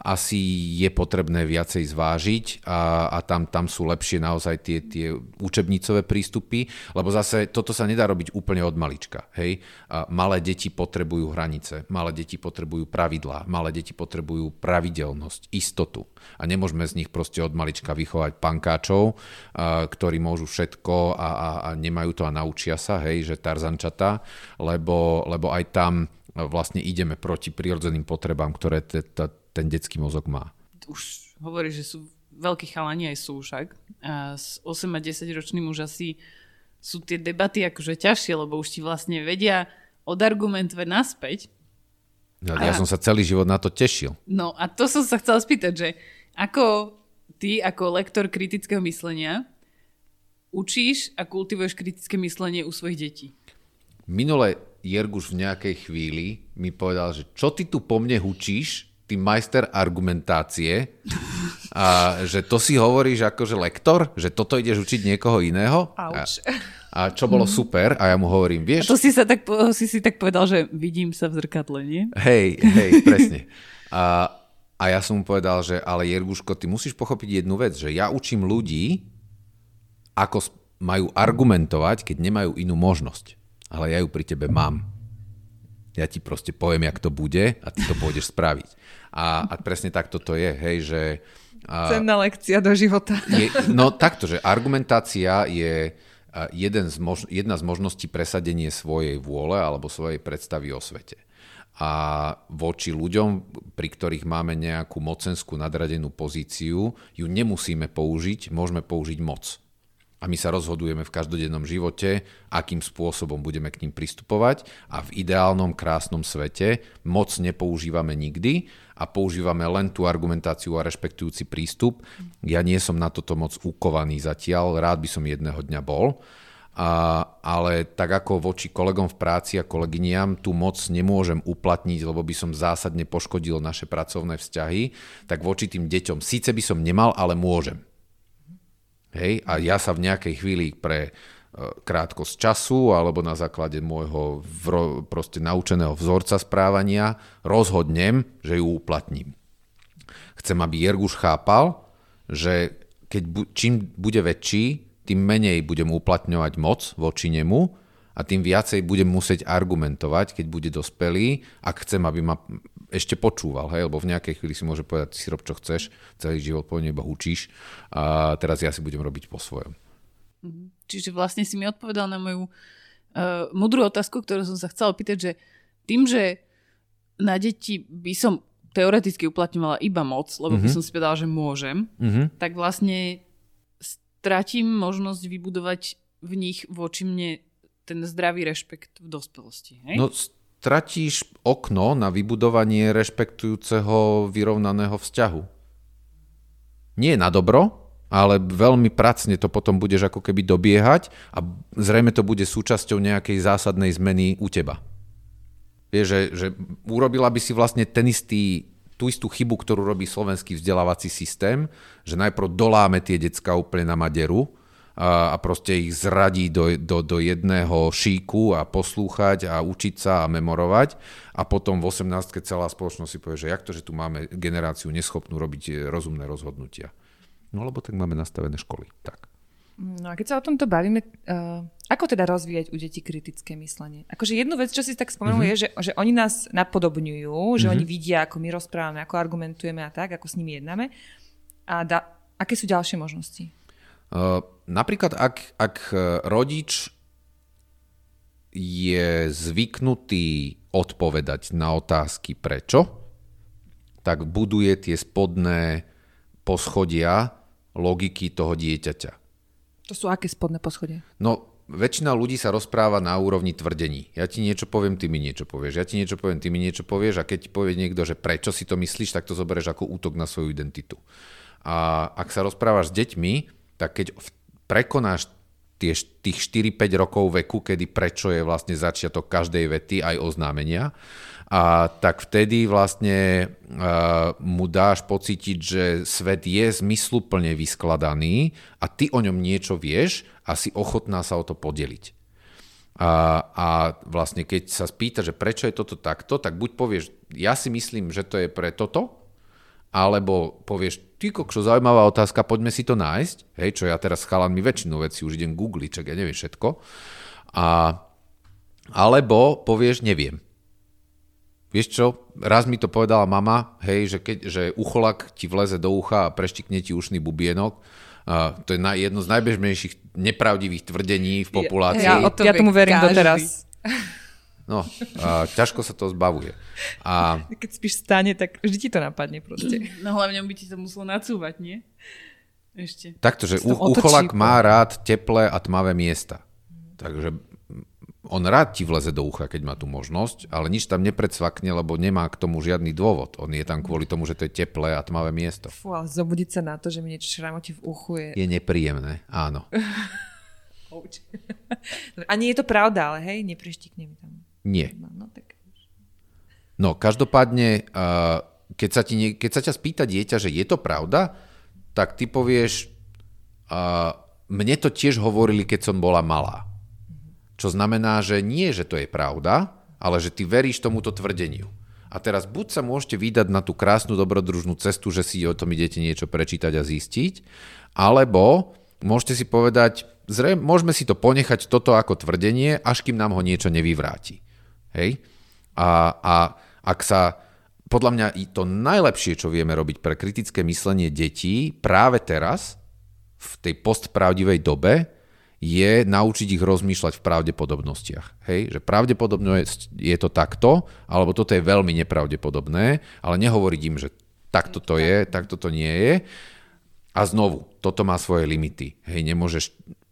asi je potrebné viacej zvážiť a, a tam, tam sú lepšie naozaj tie, tie učebnicové prístupy, lebo zase toto sa nedá robiť úplne od malička. Hej? A malé deti potrebujú hranice, malé deti potrebujú pravidlá, malé deti potrebujú pravidelnosť, istotu. A nemôžeme z nich proste od malička vychovať pankáčov, a, ktorí môžu všetko a, a, a nemajú to a naučia sa, hej, že tarzančata, lebo, lebo aj tam vlastne ideme proti prirodzeným potrebám, ktoré t- ten detský mozog má. Už hovorí, že sú veľkí chalani aj sú však. A s 8 a 10 ročným už asi sú tie debaty akože ťažšie, lebo už ti vlastne vedia odargumentovať naspäť. No, ja som sa celý život na to tešil. No a to som sa chcela spýtať, že ako ty ako lektor kritického myslenia učíš a kultivuješ kritické myslenie u svojich detí? Minule Jerguš v nejakej chvíli mi povedal, že čo ty tu po mne hučíš, ty majster argumentácie a že to si hovoríš ako že lektor, že toto ideš učiť niekoho iného. A, a čo bolo mm. super a ja mu hovorím, vieš... A to si, sa tak, si si tak povedal, že vidím sa v zrkadle, nie? Hej, hej, [LAUGHS] presne. A, a ja som mu povedal, že ale Jerguško, ty musíš pochopiť jednu vec, že ja učím ľudí, ako majú argumentovať, keď nemajú inú možnosť. Ale ja ju pri tebe mám. Ja ti proste poviem, jak to bude a ty to pôjdeš spraviť. A, a presne tak toto je, hej, že... A, Cenná lekcia do života. Je, no takto, že argumentácia je jeden z mož, jedna z možností presadenie svojej vôle alebo svojej predstavy o svete. A voči ľuďom, pri ktorých máme nejakú mocenskú nadradenú pozíciu, ju nemusíme použiť, môžeme použiť moc a my sa rozhodujeme v každodennom živote, akým spôsobom budeme k ním pristupovať a v ideálnom krásnom svete moc nepoužívame nikdy a používame len tú argumentáciu a rešpektujúci prístup. Ja nie som na toto moc ukovaný zatiaľ, rád by som jedného dňa bol, a, ale tak ako voči kolegom v práci a kolegyniam tú moc nemôžem uplatniť, lebo by som zásadne poškodil naše pracovné vzťahy, tak voči tým deťom síce by som nemal, ale môžem. Hej? A ja sa v nejakej chvíli pre e, krátkosť času alebo na základe môjho vro, proste naučeného vzorca správania rozhodnem, že ju uplatním. Chcem, aby Jerguš chápal, že keď bu, čím bude väčší, tým menej budem uplatňovať moc voči nemu a tým viacej budem musieť argumentovať, keď bude dospelý, ak chcem, aby ma ešte počúval, hej, lebo v nejakej chvíli si môže povedať, si rob čo chceš, celý život po iba učíš a teraz ja si budem robiť po svojom. Mhm. Čiže vlastne si mi odpovedal na moju uh, mudrú otázku, ktorú som sa chcela pýtať, že tým, že na deti by som teoreticky uplatňovala iba moc, lebo mm-hmm. by mhm. som si povedala, že môžem, mm-hmm. tak vlastne stratím možnosť vybudovať v nich voči mne ten zdravý rešpekt v dospelosti. Hej? No stratíš okno na vybudovanie rešpektujúceho vyrovnaného vzťahu. Nie na dobro, ale veľmi pracne to potom budeš ako keby dobiehať a zrejme to bude súčasťou nejakej zásadnej zmeny u teba. Vieš, že, že urobila by si vlastne ten istý, tú istú chybu, ktorú robí slovenský vzdelávací systém, že najprv doláme tie decka úplne na maderu, a, a proste ich zradí do, do, do jedného šíku a poslúchať a učiť sa a memorovať a potom v 18. celá spoločnosť si povie, že jak to, že tu máme generáciu neschopnú robiť eh, rozumné rozhodnutia. No lebo tak máme nastavené školy. Tak. No a keď sa o tomto bavíme, uh, ako teda rozvíjať u detí kritické myslenie? Akože jednu vec, čo si tak spomenul, mm-hmm. je, že, že oni nás napodobňujú, že mm-hmm. oni vidia, ako my rozprávame, ako argumentujeme a tak, ako s nimi jednáme. A da, aké sú ďalšie možnosti? Uh, napríklad, ak, ak rodič je zvyknutý odpovedať na otázky prečo, tak buduje tie spodné poschodia logiky toho dieťaťa. To sú aké spodné poschodia? No, väčšina ľudí sa rozpráva na úrovni tvrdení. Ja ti niečo poviem, ty mi niečo povieš. Ja ti niečo poviem, ty mi niečo povieš a keď ti povie niekto, že prečo si to myslíš, tak to zoberieš ako útok na svoju identitu. A ak sa rozprávaš s deťmi, tak keď prekonáš tie, tých 4-5 rokov veku, kedy prečo je vlastne začiatok každej vety aj oznámenia, a tak vtedy vlastne uh, mu dáš pocítiť, že svet je zmysluplne vyskladaný a ty o ňom niečo vieš a si ochotná sa o to podeliť. A, a vlastne keď sa spýta, že prečo je toto takto, tak buď povieš, ja si myslím, že to je pre toto, alebo povieš, ty kokšo, zaujímavá otázka, poďme si to nájsť, hej, čo ja teraz s mi väčšinu vecí už idem googliť, čak ja neviem všetko. A, alebo povieš, neviem. Vieš čo, raz mi to povedala mama, hej, že, keď, že ucholak ti vleze do ucha a preštikne ti ušný bubienok, a to je na, jedno z najbežnejších nepravdivých tvrdení v populácii. Ja, ja, ja tomu verím každý. doteraz. [LAUGHS] No, a ťažko sa to zbavuje. A... Keď spíš stane, tak vždy ti to napadne proste. No hlavne by ti to muselo nacúvať, nie? Ešte. Takto, že u, ucholak má rád teplé a tmavé miesta. Takže on rád ti vleze do ucha, keď má tú možnosť, ale nič tam nepredsvakne, lebo nemá k tomu žiadny dôvod. On je tam kvôli tomu, že to je teplé a tmavé miesto. Fú, ale zobudiť sa na to, že mi niečo šramotí v uchu je... Je nepríjemné, áno. a [LAUGHS] nie je to pravda, ale hej, nepreštikne mi tam. Nie. No, no, no každopádne, keď sa, ti, keď sa ťa spýta dieťa, že je to pravda, tak ty povieš, mne to tiež hovorili, keď som bola malá. Čo znamená, že nie, že to je pravda, ale že ty veríš tomuto tvrdeniu. A teraz buď sa môžete vydať na tú krásnu dobrodružnú cestu, že si o tom idete niečo prečítať a zistiť, alebo môžete si povedať, zrejme, môžeme si to ponechať toto ako tvrdenie, až kým nám ho niečo nevyvráti. Hej? A, a ak sa, podľa mňa to najlepšie, čo vieme robiť pre kritické myslenie detí práve teraz, v tej postpravdivej dobe, je naučiť ich rozmýšľať v pravdepodobnostiach. Hej? Že pravdepodobne je to takto, alebo toto je veľmi nepravdepodobné, ale nehovoriť im, že takto to je, takto to nie je. A znovu, toto má svoje limity. Hej, nemôžeš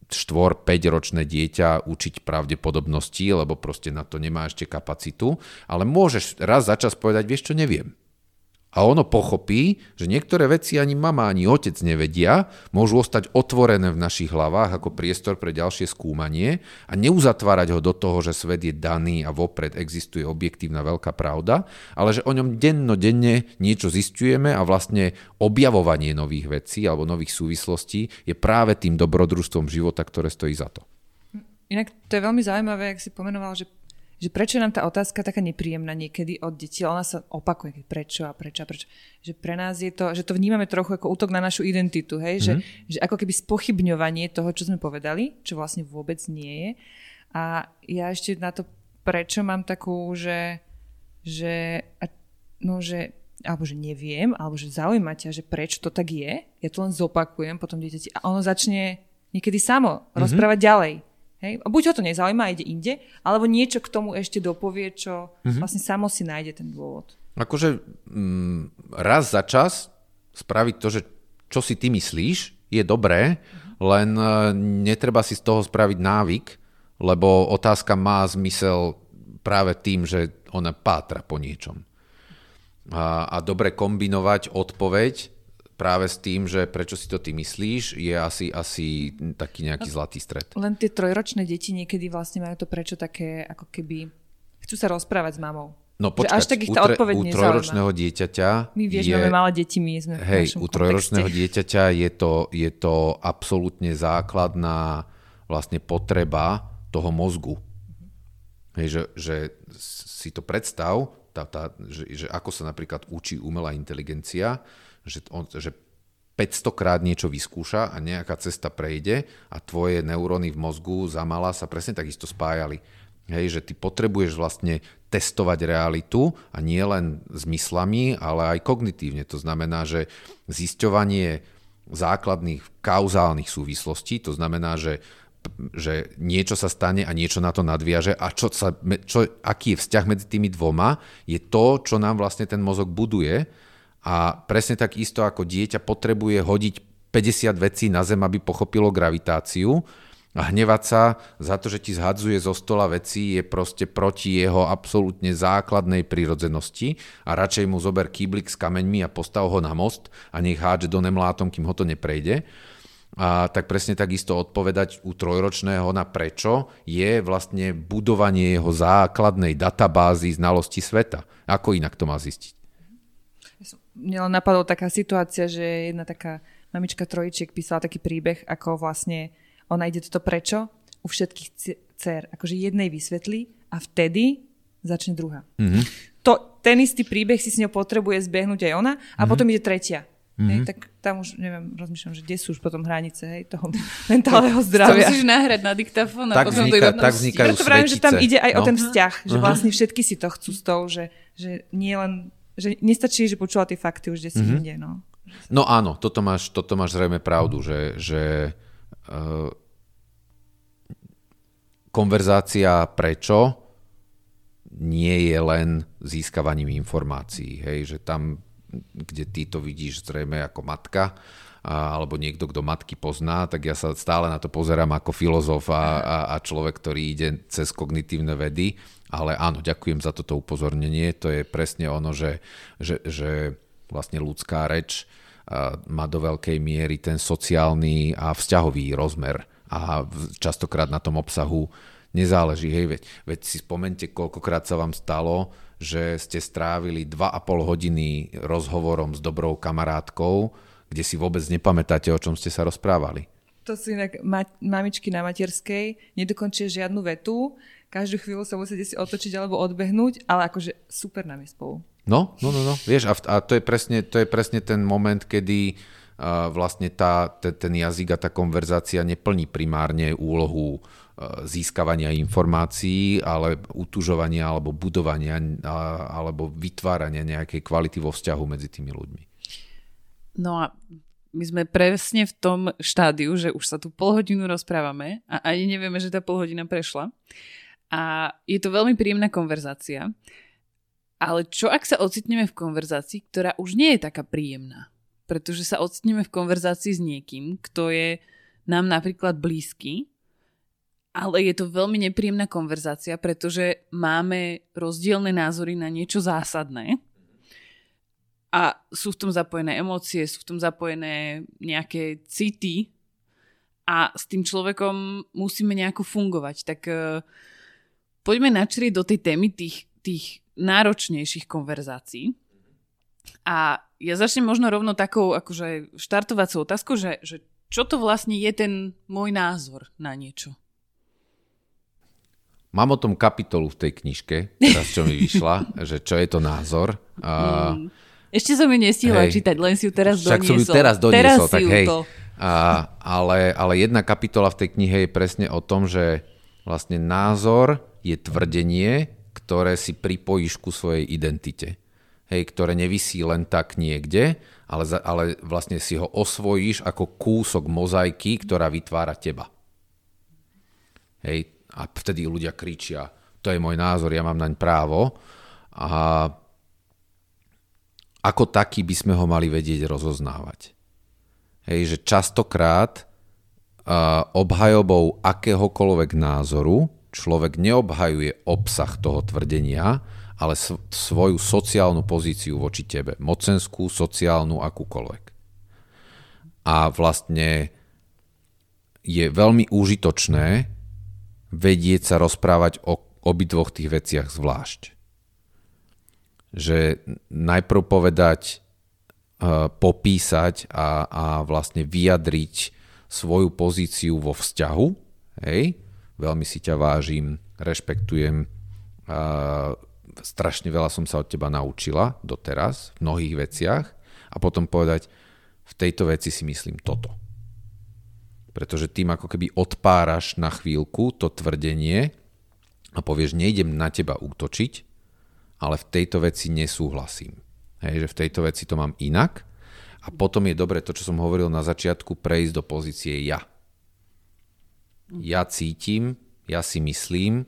4-5 ročné dieťa učiť pravdepodobnosti, lebo proste na to nemá ešte kapacitu, ale môžeš raz za čas povedať, vieš čo, neviem. A ono pochopí, že niektoré veci ani mama, ani otec nevedia, môžu ostať otvorené v našich hlavách ako priestor pre ďalšie skúmanie a neuzatvárať ho do toho, že svet je daný a vopred existuje objektívna veľká pravda, ale že o ňom denno-denne niečo zistujeme a vlastne objavovanie nových vecí alebo nových súvislostí je práve tým dobrodružstvom života, ktoré stojí za to. Inak to je veľmi zaujímavé, ak si pomenoval, že že prečo je nám tá otázka taká nepríjemná niekedy od detí, ona sa opakuje, prečo a prečo a prečo. Že pre nás je to, že to vnímame trochu ako útok na našu identitu, hej? Mm. Že, mhm. že ako keby spochybňovanie toho, čo sme povedali, čo vlastne vôbec nie je. A ja ešte na to prečo mám takú, že, že, no, že alebo že neviem, alebo že zaujíma ťa, že prečo to tak je, ja to len zopakujem potom dieťati a ono začne niekedy samo mm-hmm. rozprávať ďalej Hej? A buď ho to nezaujíma ide inde, alebo niečo k tomu ešte dopovie, čo mm-hmm. vlastne samo si nájde ten dôvod. Akože mm, raz za čas spraviť to, že čo si ty myslíš, je dobré, mm-hmm. len uh, netreba si z toho spraviť návyk, lebo otázka má zmysel práve tým, že ona pátra po niečom. A, a dobre kombinovať odpoveď práve s tým, že prečo si to ty myslíš, je asi, asi taký nejaký zlatý stred. Len tie trojročné deti niekedy vlastne majú to prečo také, ako keby chcú sa rozprávať s mamou. No počkať, až tak ich tá odpoveď u, tre, u trojročného dieťaťa My vieš, je, máme malé deti, my sme Hej, u trojročného dieťaťa je to, je to absolútne základná vlastne potreba toho mozgu. Hej, že, že si to predstav, tá, tá, že, že ako sa napríklad učí umelá inteligencia, že, on, že 500 krát niečo vyskúša a nejaká cesta prejde a tvoje neuróny v mozgu za mala sa presne takisto spájali. Hej, že ty potrebuješ vlastne testovať realitu a nie len zmyslami, ale aj kognitívne. To znamená, že zisťovanie základných kauzálnych súvislostí, to znamená, že že niečo sa stane a niečo na to nadviaže a čo sa, čo, aký je vzťah medzi tými dvoma, je to, čo nám vlastne ten mozog buduje a presne tak isto ako dieťa potrebuje hodiť 50 vecí na zem, aby pochopilo gravitáciu a hnevať sa za to, že ti zhadzuje zo stola veci je proste proti jeho absolútne základnej prírodzenosti a radšej mu zober kýblik s kameňmi a postav ho na most a nech hádže do nemlátom, kým ho to neprejde. A tak presne takisto odpovedať u trojročného na prečo je vlastne budovanie jeho základnej databázy znalosti sveta. Ako inak to má zistiť? Mne len napadla taká situácia, že jedna taká mamička trojičiek písala taký príbeh, ako vlastne ona ide toto prečo u všetkých dcer. Akože jednej vysvetlí a vtedy začne druhá. Mm-hmm. To, ten istý príbeh si s ňou potrebuje zbehnúť aj ona a mm-hmm. potom ide tretia. Mm-hmm. Hej, tak tam už, neviem, rozmýšľam, že kde sú už potom hranice hej, toho [LAUGHS] mentálneho zdravia. To musíš nahrať na diktafón tak potom vzniká, tak vznikajú Preto vravím, že tam ide aj no. o ten vzťah, že uh-huh. vlastne všetky si to chcú s tou, že, že nie len že nestačí, že počula tie fakty už kde si mm-hmm. inde. No. no áno, toto máš, toto máš zrejme pravdu, že, že uh, konverzácia prečo nie je len získavaním informácií. Hej, že tam, kde ty to vidíš zrejme ako matka, alebo niekto, kto matky pozná, tak ja sa stále na to pozerám ako filozof a, a, a človek, ktorý ide cez kognitívne vedy ale áno, ďakujem za toto upozornenie. To je presne ono, že, že, že vlastne ľudská reč má do veľkej miery ten sociálny a vzťahový rozmer a častokrát na tom obsahu nezáleží. Hej, veď, veď si spomente, koľkokrát sa vám stalo, že ste strávili 2,5 hodiny rozhovorom s dobrou kamarátkou, kde si vôbec nepamätáte, o čom ste sa rozprávali. To sú inak ma- mamičky na materskej, nedokončia žiadnu vetu, každú chvíľu sa musíte si otočiť alebo odbehnúť, ale akože super nám je spolu. No, no, no, no. Vieš, a, a to, je presne, to je presne ten moment, kedy uh, vlastne tá, ten, ten jazyk a tá konverzácia neplní primárne úlohu získavania informácií, ale utužovania alebo budovania alebo vytvárania nejakej kvality vo vzťahu medzi tými ľuďmi. No a my sme presne v tom štádiu, že už sa tu pol hodinu rozprávame a ani nevieme, že tá pol hodina prešla. A je to veľmi príjemná konverzácia. Ale čo ak sa ocitneme v konverzácii, ktorá už nie je taká príjemná? Pretože sa ocitneme v konverzácii s niekým, kto je nám napríklad blízky, ale je to veľmi nepríjemná konverzácia, pretože máme rozdielne názory na niečo zásadné a sú v tom zapojené emócie, sú v tom zapojené nejaké city a s tým človekom musíme nejako fungovať. Tak uh, poďme načrieť do tej témy tých, tých náročnejších konverzácií. A ja začnem možno rovno takou akože štartovacou otázkou, že, že čo to vlastne je ten môj názor na niečo? Mám o tom kapitolu v tej knižke, teraz čo mi vyšla, [LAUGHS] že čo je to názor. A... Mm. Ešte som ju nestihla hej, čítať, len si ju teraz však doniesol. Však som ju teraz doniesol, teraz tak hej. To. A, ale, ale jedna kapitola v tej knihe je presne o tom, že vlastne názor je tvrdenie, ktoré si pripojíš ku svojej identite. Hej, ktoré nevisí len tak niekde, ale, ale vlastne si ho osvojíš ako kúsok mozaiky, ktorá vytvára teba. Hej, a vtedy ľudia kričia, to je môj názor, ja mám naň právo. A ako taký by sme ho mali vedieť rozoznávať. Hej, že častokrát obhajobou akéhokoľvek názoru človek neobhajuje obsah toho tvrdenia, ale svoju sociálnu pozíciu voči tebe. Mocenskú, sociálnu, akúkoľvek. A vlastne je veľmi užitočné vedieť sa rozprávať o obidvoch tých veciach zvlášť. Že najprv povedať, uh, popísať a, a vlastne vyjadriť svoju pozíciu vo vzťahu. Hej, veľmi si ťa vážim, rešpektujem, uh, strašne veľa som sa od teba naučila doteraz v mnohých veciach a potom povedať, v tejto veci si myslím toto. Pretože tým ako keby odpáraš na chvíľku to tvrdenie a povieš, nejdem na teba útočiť, ale v tejto veci nesúhlasím. Hej, že v tejto veci to mám inak a potom je dobre to, čo som hovoril na začiatku, prejsť do pozície ja. Ja cítim, ja si myslím,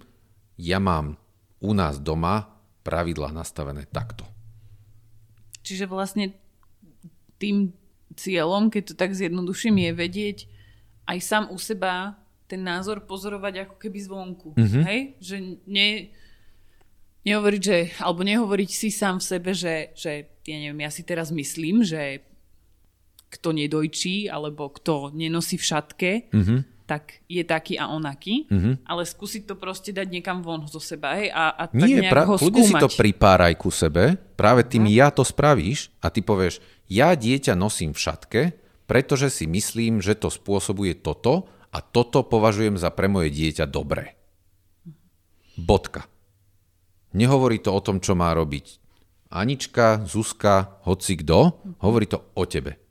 ja mám u nás doma pravidlá nastavené takto. Čiže vlastne tým cieľom, keď to tak zjednoduším, je vedieť aj sám u seba ten názor pozorovať ako keby zvonku. Mm-hmm. Hej? Že ne, nehovoriť, že, alebo nehovoriť si sám v sebe, že, že ja neviem, ja si teraz myslím, že kto nedojčí, alebo kto nenosí v šatke, mm-hmm tak je taký a onaký, mm-hmm. ale skúsiť to proste dať niekam von zo seba hej, a, a tak Nie, pra- ho skúmať. si to pripáraj ku sebe, práve tým no. ja to spravíš a ty povieš, ja dieťa nosím v šatke, pretože si myslím, že to spôsobuje toto a toto považujem za pre moje dieťa dobré. Bodka. Nehovorí to o tom, čo má robiť Anička, Zuzka, hoci kto, hovorí to o tebe.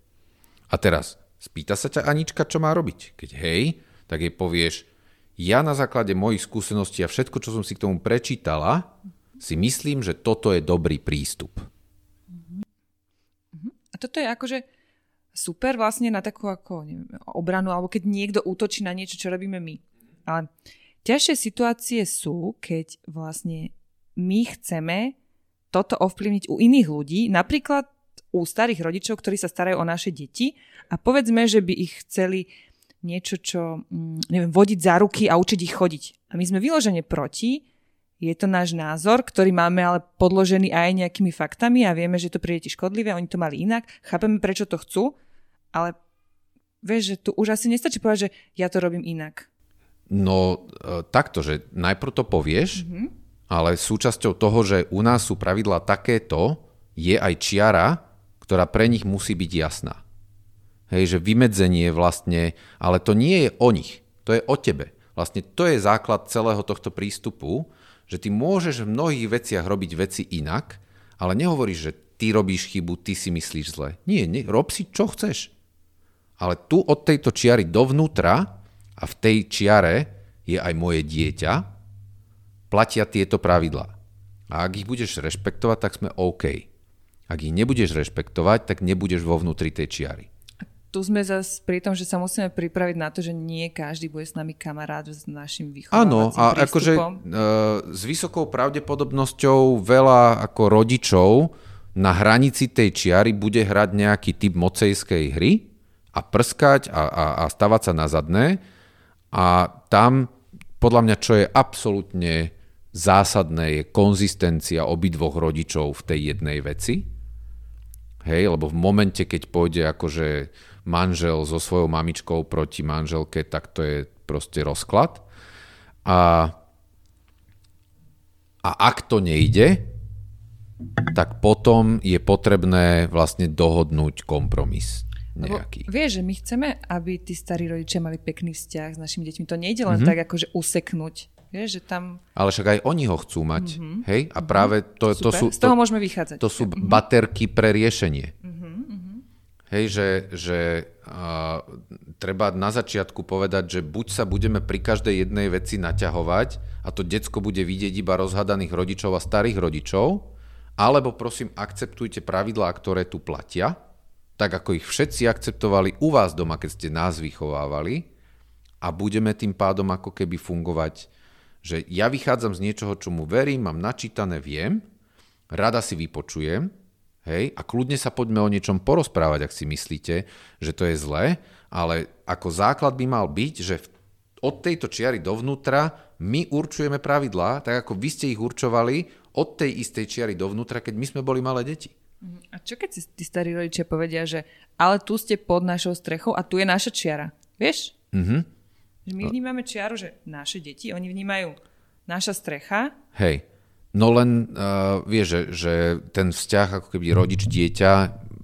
A teraz, spýta sa ťa Anička, čo má robiť. Keď hej, tak jej povieš, ja na základe mojich skúseností a všetko, čo som si k tomu prečítala, si myslím, že toto je dobrý prístup. A toto je akože super vlastne na takú ako neviem, obranu, alebo keď niekto útočí na niečo, čo robíme my. Ale ťažšie situácie sú, keď vlastne my chceme toto ovplyvniť u iných ľudí, napríklad u starých rodičov, ktorí sa starajú o naše deti a povedzme, že by ich chceli niečo, čo, mm, neviem, vodiť za ruky a učiť ich chodiť. A my sme vyložene proti, je to náš názor, ktorý máme ale podložený aj nejakými faktami a vieme, že to príde ti škodlivé, oni to mali inak, chápeme, prečo to chcú, ale vieš, že tu už asi nestačí povedať, že ja to robím inak. No e, takto, že najprv to povieš, mm-hmm. ale súčasťou toho, že u nás sú pravidla takéto, je aj čiara, ktorá pre nich musí byť jasná. Hej, že vymedzenie vlastne, ale to nie je o nich, to je o tebe. Vlastne to je základ celého tohto prístupu, že ty môžeš v mnohých veciach robiť veci inak, ale nehovoríš, že ty robíš chybu, ty si myslíš zle. Nie, nie, rob si čo chceš. Ale tu od tejto čiary dovnútra a v tej čiare je aj moje dieťa, platia tieto pravidlá. A ak ich budeš rešpektovať, tak sme OK. Ak ich nebudeš rešpektovať, tak nebudeš vo vnútri tej čiary tu sme zase pri tom, že sa musíme pripraviť na to, že nie každý bude s nami kamarát s našim vychovávacím Áno, a prístupom. akože e, s vysokou pravdepodobnosťou veľa ako rodičov na hranici tej čiary bude hrať nejaký typ mocejskej hry a prskať a, a, a stavať sa na zadné a tam podľa mňa, čo je absolútne zásadné, je konzistencia obidvoch rodičov v tej jednej veci. Hej, lebo v momente, keď pôjde akože manžel so svojou mamičkou proti manželke, tak to je proste rozklad. A, a ak to nejde, tak potom je potrebné vlastne dohodnúť kompromis nejaký. Lebo vieš, že my chceme, aby tí starí rodičia mali pekný vzťah s našimi deťmi. To nejde len mm-hmm. tak akože useknúť. Vieš, že tam... Ale však aj oni ho chcú mať. Mm-hmm. Hej? A práve to, to sú... Z toho môžeme vychádzať. To sú mm-hmm. baterky pre riešenie. Hej, že, že uh, treba na začiatku povedať, že buď sa budeme pri každej jednej veci naťahovať a to decko bude vidieť iba rozhadaných rodičov a starých rodičov, alebo prosím akceptujte pravidlá, ktoré tu platia, tak ako ich všetci akceptovali u vás doma, keď ste nás vychovávali a budeme tým pádom ako keby fungovať, že ja vychádzam z niečoho, čomu verím, mám načítané, viem, rada si vypočujem, hej, a kľudne sa poďme o niečom porozprávať, ak si myslíte, že to je zlé, ale ako základ by mal byť, že od tejto čiary dovnútra my určujeme pravidlá, tak ako vy ste ich určovali od tej istej čiary dovnútra, keď my sme boli malé deti. A čo keď si tí starí rodičia povedia, že ale tu ste pod našou strechou a tu je naša čiara. Vieš? Mhm. Že my vnímame čiaru, že naše deti, oni vnímajú naša strecha. Hej. No len uh, vieš, že, že ten vzťah ako keby rodič-dieťa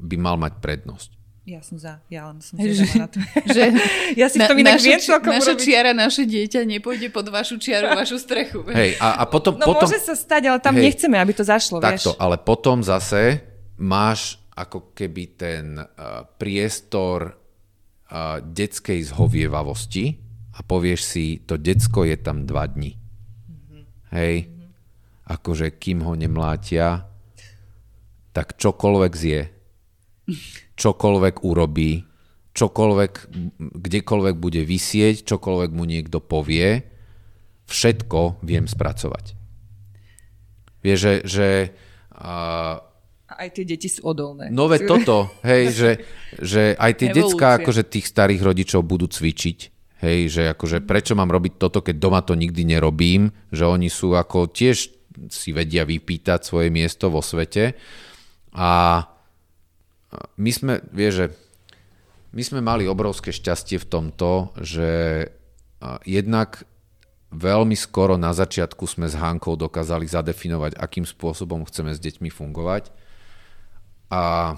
by mal mať prednosť. Ja som za, ja len som že, na to. [LAUGHS] Že [LAUGHS] ja si na, v tom inak viem celkom Naša urobiť. čiara, naše dieťa nepôjde pod vašu čiaru, vašu strechu. Hej, a, a potom... No potom, môže sa stať, ale tam hej, nechceme, aby to zašlo, takto, vieš. ale potom zase máš ako keby ten uh, priestor uh, detskej zhovievavosti a povieš si, to decko je tam dva dni. Mm-hmm. Hej, mm-hmm. akože kým ho nemlátia, tak čokoľvek zje, čokoľvek urobí, čokoľvek, kdekoľvek bude vysieť, čokoľvek mu niekto povie, všetko viem spracovať. Vieš, že, že uh, aj tie deti sú odolné. No veď toto, hej, že, že aj tie decka akože tých starých rodičov budú cvičiť, hej, že akože prečo mám robiť toto, keď doma to nikdy nerobím, že oni sú ako tiež si vedia vypýtať svoje miesto vo svete. A my sme, vieš, že my sme mali obrovské šťastie v tomto, že jednak veľmi skoro na začiatku sme s Hankou dokázali zadefinovať, akým spôsobom chceme s deťmi fungovať a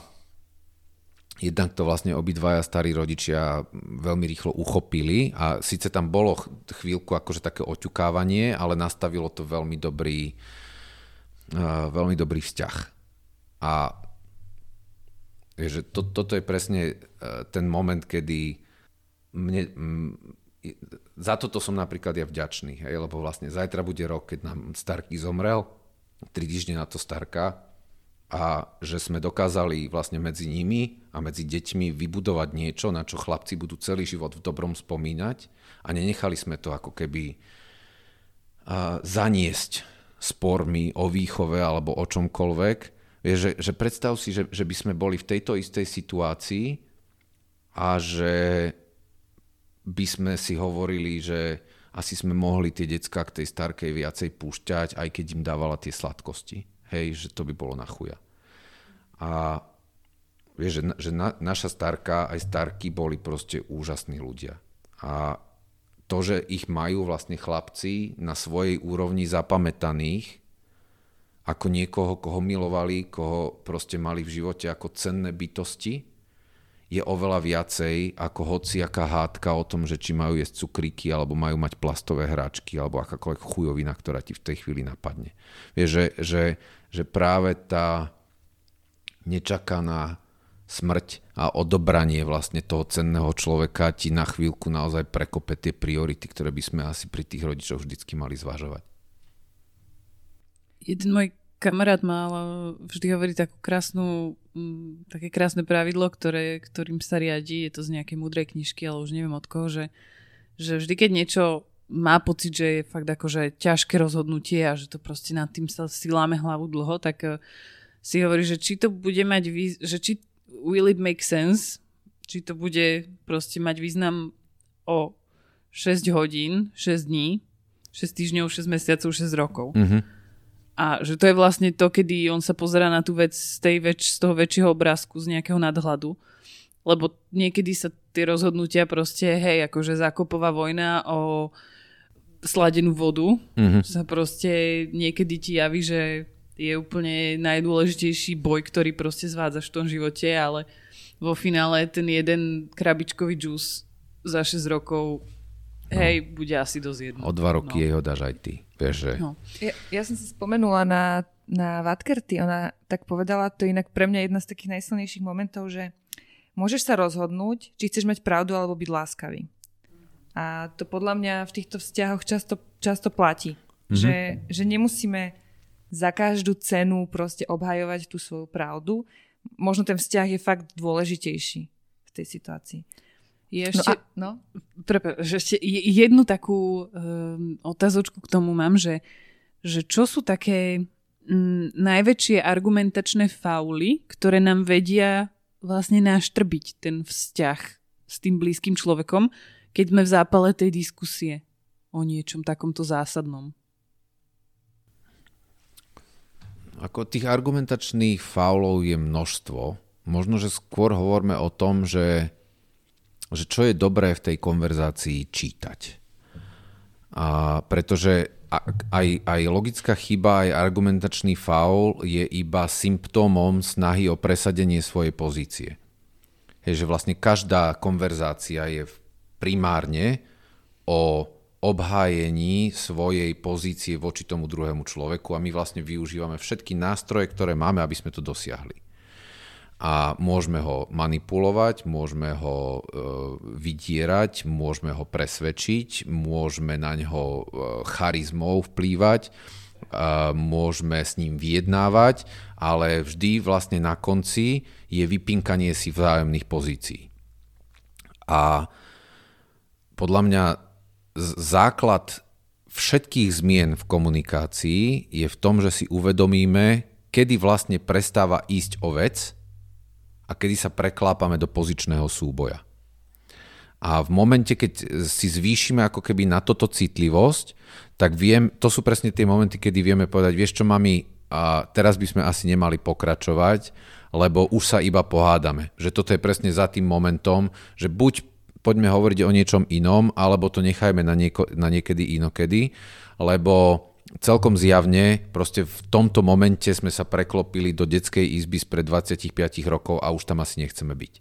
jednak to vlastne obidvaja starí rodičia veľmi rýchlo uchopili a síce tam bolo chvíľku akože také oťukávanie, ale nastavilo to veľmi dobrý, uh, veľmi dobrý vzťah. A že to, toto je presne uh, ten moment, kedy mne, m, za toto som napríklad ja vďačný, hej, lebo vlastne zajtra bude rok, keď nám Starky zomrel, tri týždne na to Starka a že sme dokázali vlastne medzi nimi a medzi deťmi vybudovať niečo, na čo chlapci budú celý život v dobrom spomínať a nenechali sme to ako keby zaniesť spormi o výchove alebo o čomkoľvek. Vieš, že, že predstav si, že, že by sme boli v tejto istej situácii a že by sme si hovorili, že asi sme mohli tie decka k tej starkej viacej púšťať, aj keď im dávala tie sladkosti. Hej, že to by bolo na chuja. A vieš, že, že na, naša starka aj starky boli proste úžasní ľudia. A to, že ich majú vlastne chlapci na svojej úrovni zapamätaných, ako niekoho, koho milovali, koho proste mali v živote ako cenné bytosti, je oveľa viacej ako hociaká hádka o tom, že či majú jesť cukríky, alebo majú mať plastové hračky, alebo akákoľvek chujovina, ktorá ti v tej chvíli napadne. Vieš, že, že, že práve tá nečakaná smrť a odobranie vlastne toho cenného človeka ti na chvíľku naozaj prekope tie priority, ktoré by sme asi pri tých rodičoch vždycky mali zvažovať. Jeden môj kamarát mal vždy hovorí takú krásnu, mm, také krásne pravidlo, ktoré, ktorým sa riadi, je to z nejakej múdrej knižky, ale už neviem od koho, že, že vždy, keď niečo má pocit, že je fakt akože ťažké rozhodnutie a že to proste nad tým sa si láme hlavu dlho, tak eh, si hovorí, že či to bude mať, výz- že či will it make sense, či to bude proste mať význam o 6 hodín, 6 dní, 6 týždňov, 6 mesiacov, 6 rokov. Mm-hmm a že to je vlastne to, kedy on sa pozera na tú vec z, tej väč- z toho väčšieho obrázku, z nejakého nadhľadu. Lebo niekedy sa tie rozhodnutia proste, hej, akože zakopová vojna o sladenú vodu mm-hmm. sa proste niekedy ti javí, že je úplne najdôležitejší boj, ktorý proste zvádzaš v tom živote, ale vo finále ten jeden krabičkový džús za 6 rokov hej, no. bude asi dosť jedno. O dva roky no. jej ho dáš aj ty. Vieš, že... no. ja, ja som si spomenula na, na Vatkerty, ona tak povedala, to je inak pre mňa jedna z takých najsilnejších momentov, že môžeš sa rozhodnúť, či chceš mať pravdu alebo byť láskavý. A to podľa mňa v týchto vzťahoch často, často platí. Mm-hmm. Že, že nemusíme za každú cenu proste obhajovať tú svoju pravdu. Možno ten vzťah je fakt dôležitejší v tej situácii. Je ešte, no, a, no? Prepa, že ešte jednu takú um, otázočku k tomu mám, že, že čo sú také m, najväčšie argumentačné fauly, ktoré nám vedia vlastne naštrbiť ten vzťah s tým blízkym človekom, keď sme v zápale tej diskusie o niečom takomto zásadnom. Ako tých argumentačných faulov je množstvo. Možno, že skôr hovoríme o tom, že, že čo je dobré v tej konverzácii čítať. A pretože aj, aj logická chyba, aj argumentačný faul je iba symptómom snahy o presadenie svojej pozície. Je, že vlastne každá konverzácia je primárne o obhájení svojej pozície voči tomu druhému človeku a my vlastne využívame všetky nástroje, ktoré máme, aby sme to dosiahli. A môžeme ho manipulovať, môžeme ho e, vydierať, môžeme ho presvedčiť, môžeme na ňo e, charizmou vplývať, e, môžeme s ním vyjednávať, ale vždy vlastne na konci je vypinkanie si vzájomných pozícií. A podľa mňa základ všetkých zmien v komunikácii je v tom, že si uvedomíme, kedy vlastne prestáva ísť o vec a kedy sa preklápame do pozičného súboja. A v momente, keď si zvýšime ako keby na toto citlivosť, tak viem, to sú presne tie momenty, kedy vieme povedať, vieš čo, mami, a teraz by sme asi nemali pokračovať, lebo už sa iba pohádame. Že toto je presne za tým momentom, že buď poďme hovoriť o niečom inom, alebo to nechajme na, nieko, na niekedy inokedy, lebo celkom zjavne proste v tomto momente sme sa preklopili do detskej izby spred 25 rokov a už tam asi nechceme byť.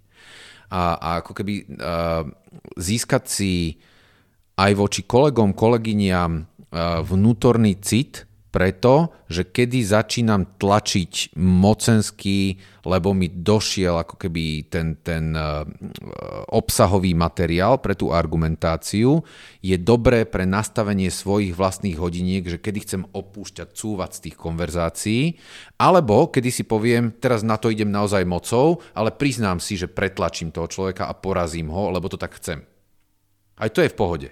A, a ako keby uh, získať si aj voči kolegom, kolegyniam uh, vnútorný cit, preto, že kedy začínam tlačiť mocensky, lebo mi došiel ako keby ten, ten uh, obsahový materiál pre tú argumentáciu, je dobré pre nastavenie svojich vlastných hodiniek, že kedy chcem opúšťať, cúvať z tých konverzácií, alebo kedy si poviem, teraz na to idem naozaj mocou, ale priznám si, že pretlačím toho človeka a porazím ho, lebo to tak chcem. Aj to je v pohode.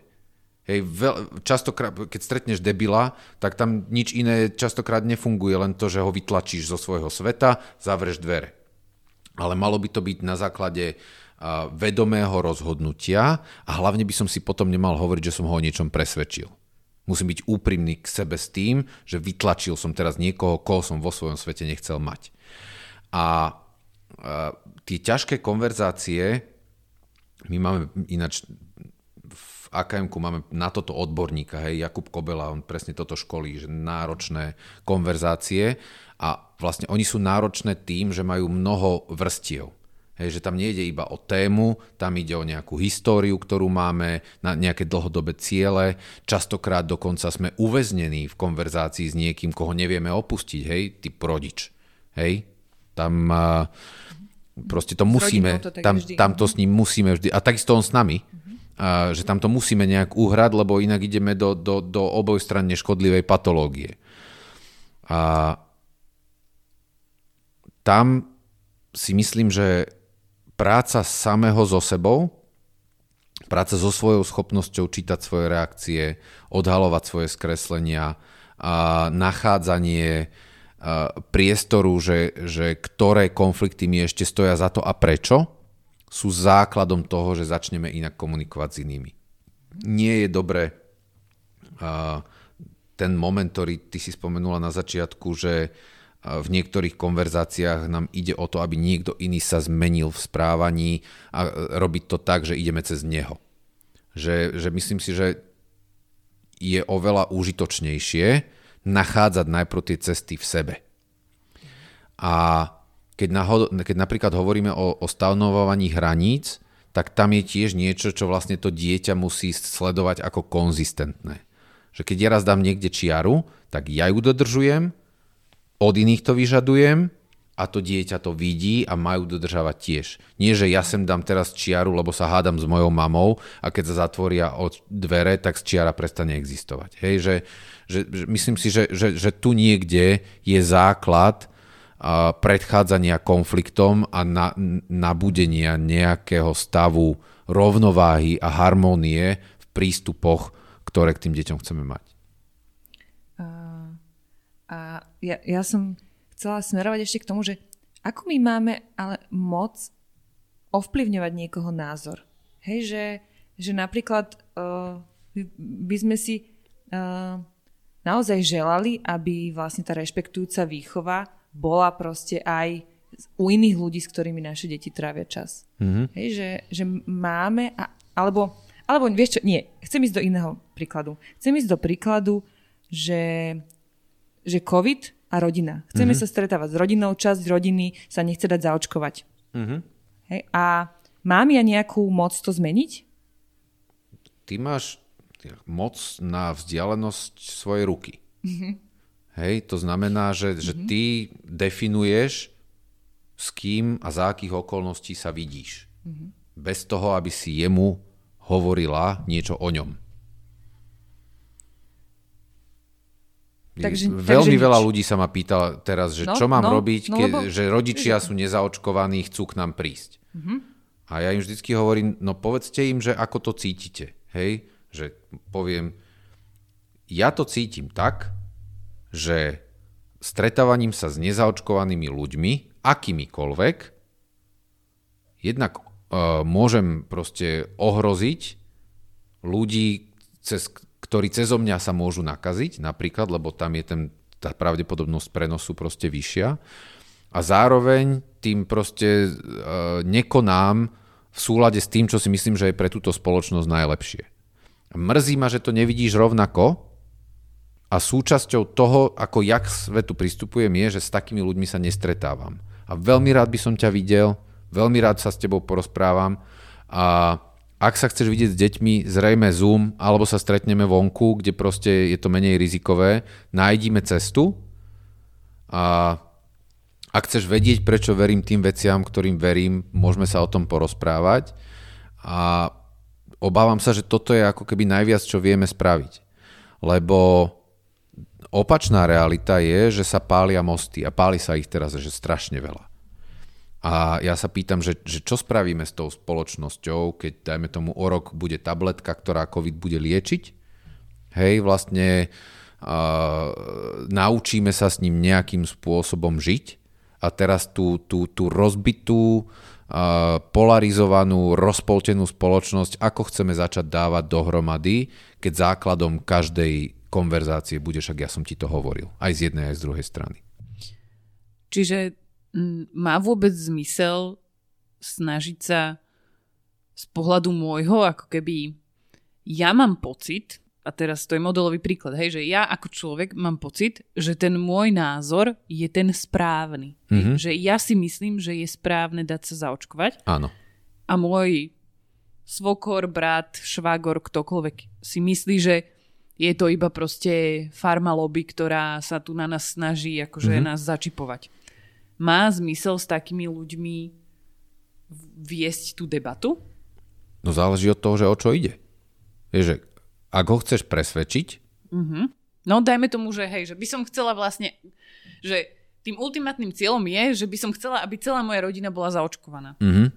Hej, veľ, častokrát, keď stretneš debila, tak tam nič iné častokrát nefunguje, len to, že ho vytlačíš zo svojho sveta, zavreš dvere. Ale malo by to byť na základe uh, vedomého rozhodnutia a hlavne by som si potom nemal hovoriť, že som ho o niečom presvedčil. Musím byť úprimný k sebe s tým, že vytlačil som teraz niekoho, koho som vo svojom svete nechcel mať. A uh, tie ťažké konverzácie, my máme ináč akm máme na toto odborníka, hej, Jakub Kobela, on presne toto školí, že náročné konverzácie a vlastne oni sú náročné tým, že majú mnoho vrstiev. Hej, že tam nejde iba o tému, tam ide o nejakú históriu, ktorú máme, na nejaké dlhodobé ciele. Častokrát dokonca sme uväznení v konverzácii s niekým, koho nevieme opustiť, hej, typ rodič. Hej, tam proste to musíme, to tam, tam to s ním musíme vždy, a takisto on s nami, že tam to musíme nejak uhrať, lebo inak ideme do, do, do obojstranne škodlivej patológie. A tam si myslím, že práca samého so sebou, práca so svojou schopnosťou čítať svoje reakcie, odhalovať svoje skreslenia, a nachádzanie priestoru, že, že ktoré konflikty mi ešte stoja za to a prečo, sú základom toho, že začneme inak komunikovať s inými. Nie je dobré uh, ten moment, ktorý ty si spomenula na začiatku, že v niektorých konverzáciách nám ide o to, aby niekto iný sa zmenil v správaní a robiť to tak, že ideme cez neho. Že, že myslím si, že je oveľa užitočnejšie nachádzať najprv tie cesty v sebe. A keď, nahod- keď napríklad hovoríme o, o stanovovaní hraníc, tak tam je tiež niečo, čo vlastne to dieťa musí sledovať ako konzistentné. Že keď ja raz dám niekde čiaru, tak ja ju dodržujem, od iných to vyžadujem a to dieťa to vidí a majú dodržavať tiež. Nie, že ja sem dám teraz čiaru, lebo sa hádam s mojou mamou a keď sa zatvoria od dvere, tak čiara prestane existovať. Hej, že, že, že myslím si, že, že, že tu niekde je základ predchádzania konfliktom a na, nabudenia nejakého stavu rovnováhy a harmónie v prístupoch, ktoré k tým deťom chceme mať. A, a ja, ja som chcela smerovať ešte k tomu, že ako my máme ale moc ovplyvňovať niekoho názor. Hej, že, že napríklad uh, by sme si uh, naozaj želali, aby vlastne tá rešpektujúca výchova bola proste aj u iných ľudí, s ktorými naše deti trávia čas. Mm-hmm. Hej, že, že máme, a, alebo, alebo vieš čo, nie, chcem ísť do iného príkladu. Chcem ísť do príkladu, že, že COVID a rodina. Chceme mm-hmm. sa stretávať s rodinou, časť rodiny sa nechce dať zaočkovať. Mm-hmm. Hej, a mám ja nejakú moc to zmeniť? Ty máš moc na vzdialenosť svojej ruky. Mm-hmm. Hej, to znamená, že, mm-hmm. že mhm. ty definuješ, s kým a za akých okolností sa vidíš. Mm-hmm. Bez toho, aby si jemu hovorila niečo o ňom. Takže, Veľmi takže veľa nič. ľudí sa ma pýta teraz, že no, čo mám no, robiť, no, ke, lebo... že rodičia sú nezaočkovaní, chcú k nám prísť. Mm-hmm. A ja im vždycky hovorím, no povedzte im, že ako to cítite. Hej, že poviem, ja to cítim tak, že stretávaním sa s nezaočkovanými ľuďmi, akýmikoľvek, jednak uh, môžem proste ohroziť ľudí, cez, ktorí cezo mňa sa môžu nakaziť, napríklad, lebo tam je ten, tá pravdepodobnosť prenosu proste vyššia. A zároveň tým proste uh, nekonám v súlade s tým, čo si myslím, že je pre túto spoločnosť najlepšie. Mrzí ma, že to nevidíš rovnako, a súčasťou toho, ako ja k svetu pristupujem, je, že s takými ľuďmi sa nestretávam. A veľmi rád by som ťa videl, veľmi rád sa s tebou porozprávam a ak sa chceš vidieť s deťmi, zrejme Zoom, alebo sa stretneme vonku, kde proste je to menej rizikové, nájdime cestu a ak chceš vedieť, prečo verím tým veciam, ktorým verím, môžeme sa o tom porozprávať a obávam sa, že toto je ako keby najviac, čo vieme spraviť. Lebo Opačná realita je, že sa pália mosty a páli sa ich teraz že strašne veľa. A ja sa pýtam, že, že čo spravíme s tou spoločnosťou, keď dajme tomu o rok bude tabletka, ktorá COVID bude liečiť. Hej, vlastne uh, naučíme sa s ním nejakým spôsobom žiť a teraz tú, tú, tú rozbitú, uh, polarizovanú, rozpoltenú spoločnosť, ako chceme začať dávať dohromady, keď základom každej konverzácie bude, však ja som ti to hovoril. Aj z jednej, aj z druhej strany. Čiže m, má vôbec zmysel snažiť sa z pohľadu môjho, ako keby ja mám pocit, a teraz to je modelový príklad, hej, že ja ako človek mám pocit, že ten môj názor je ten správny. Mm-hmm. Že ja si myslím, že je správne dať sa zaočkovať. Áno. A môj svokor, brat, švagor, ktokoľvek si myslí, že je to iba proste farma lobby, ktorá sa tu na nás snaží akože mm-hmm. nás začipovať. Má zmysel s takými ľuďmi viesť tú debatu? No záleží od toho, že o čo ide. Je, že ak ho chceš presvedčiť... Mm-hmm. No dajme tomu, že hej, že by som chcela vlastne, že tým ultimátnym cieľom je, že by som chcela, aby celá moja rodina bola zaočkovaná. Mm-hmm.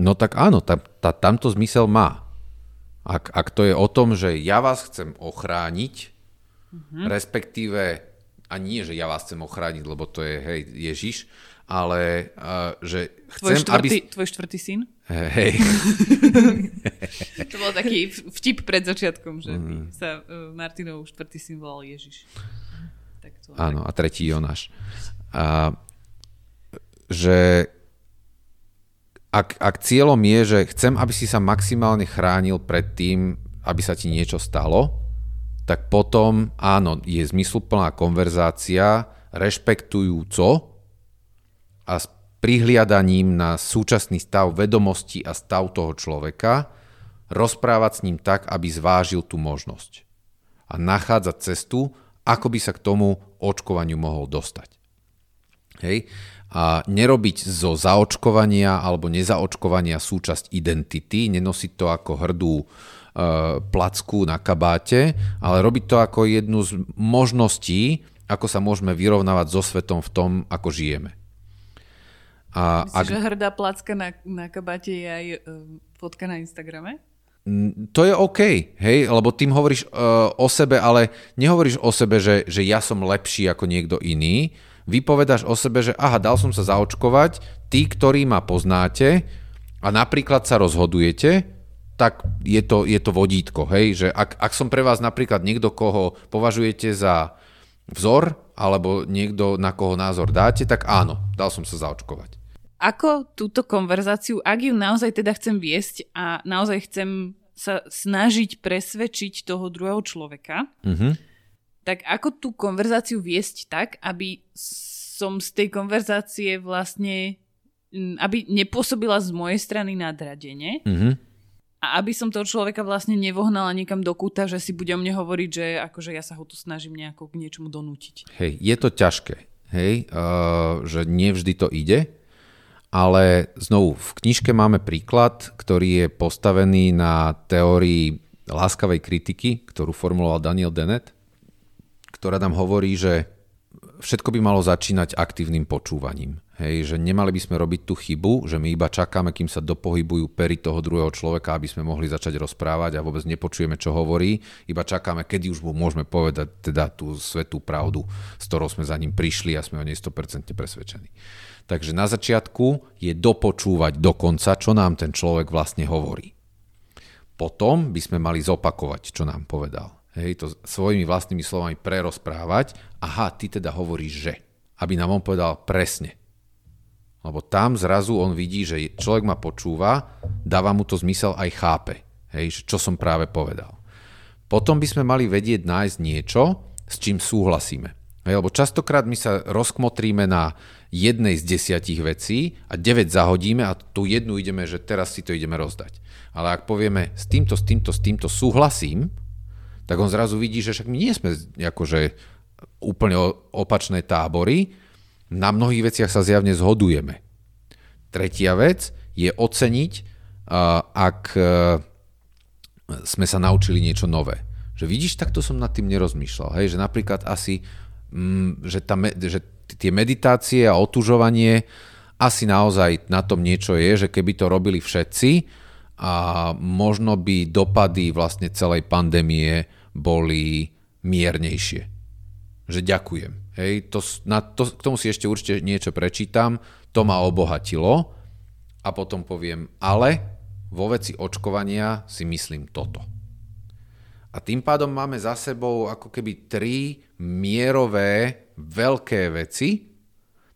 No tak áno, tá, tá, tamto zmysel má. Ak, ak to je o tom, že ja vás chcem ochrániť, mm-hmm. respektíve, a nie, že ja vás chcem ochrániť, lebo to je, hej, Ježiš, ale uh, že chcem, tvoj štvrtý, aby... Tvoj štvrtý syn? Hej. [LAUGHS] to bol taký vtip pred začiatkom, že mm. sa uh, Martinov štvrtý syn volal Ježiš. Tak to Áno, a tretí Jonáš. A, že ak, ak cieľom je, že chcem, aby si sa maximálne chránil pred tým, aby sa ti niečo stalo, tak potom áno, je zmysluplná konverzácia, rešpektujúco a s prihliadaním na súčasný stav vedomosti a stav toho človeka, rozprávať s ním tak, aby zvážil tú možnosť. A nachádzať cestu, ako by sa k tomu očkovaniu mohol dostať. Hej a nerobiť zo zaočkovania alebo nezaočkovania súčasť identity, nenosiť to ako hrdú e, placku na kabáte, ale robiť to ako jednu z možností, ako sa môžeme vyrovnávať so svetom v tom, ako žijeme. A Myslíš, ak... že hrdá placka na, na kabáte je aj uh, fotka na Instagrame? To je OK, hej, lebo tým hovoríš uh, o sebe, ale nehovoríš o sebe, že, že ja som lepší ako niekto iný. Vypovedáš o sebe, že aha, dal som sa zaočkovať, tí, ktorí ma poznáte a napríklad sa rozhodujete, tak je to, je to vodítko, hej, že ak, ak som pre vás napríklad niekto, koho považujete za vzor, alebo niekto, na koho názor dáte, tak áno, dal som sa zaočkovať ako túto konverzáciu, ak ju naozaj teda chcem viesť a naozaj chcem sa snažiť presvedčiť toho druhého človeka, mm-hmm. Tak ako tú konverzáciu viesť tak, aby som z tej konverzácie vlastne, aby nepôsobila z mojej strany nadradenie mm-hmm. a aby som toho človeka vlastne nevohnala niekam do kúta, že si bude o mne hovoriť, že akože ja sa ho tu snažím nejako k niečomu donútiť. Hej, je to ťažké, hej, uh, že nevždy to ide, ale znovu, v knižke máme príklad, ktorý je postavený na teórii láskavej kritiky, ktorú formuloval Daniel Dennett, ktorá nám hovorí, že všetko by malo začínať aktívnym počúvaním. Hej, že nemali by sme robiť tú chybu, že my iba čakáme, kým sa dopohybujú pery toho druhého človeka, aby sme mohli začať rozprávať a vôbec nepočujeme, čo hovorí. Iba čakáme, kedy už mu môžeme povedať teda tú svetú pravdu, s ktorou sme za ním prišli a sme o nej 100% presvedčení. Takže na začiatku je dopočúvať do konca, čo nám ten človek vlastne hovorí. Potom by sme mali zopakovať, čo nám povedal. Hej, to svojimi vlastnými slovami prerozprávať. Aha, ty teda hovoríš, že. Aby nám on povedal presne. Lebo tam zrazu on vidí, že človek ma počúva, dáva mu to zmysel aj chápe. Hej, čo som práve povedal. Potom by sme mali vedieť nájsť niečo, s čím súhlasíme. Hej, lebo častokrát my sa rozkmotríme na jednej z desiatich vecí a 9 zahodíme a tú jednu ideme, že teraz si to ideme rozdať. Ale ak povieme s týmto, s týmto, s týmto súhlasím, tak on zrazu vidí, že však my nie sme akože úplne opačné tábory, na mnohých veciach sa zjavne zhodujeme. Tretia vec je oceniť, ak e, sme sa naučili niečo nové. Že vidíš, takto som nad tým nerozmýšľal. Hej? Že napríklad asi, mm, že, tá, že tie meditácie a otužovanie, asi naozaj na tom niečo je, že keby to robili všetci, a možno by dopady vlastne celej pandémie boli miernejšie. Že ďakujem. Hej, to, na to, k tomu si ešte určite niečo prečítam, to ma obohatilo a potom poviem, ale vo veci očkovania si myslím toto. A tým pádom máme za sebou ako keby tri mierové veľké veci,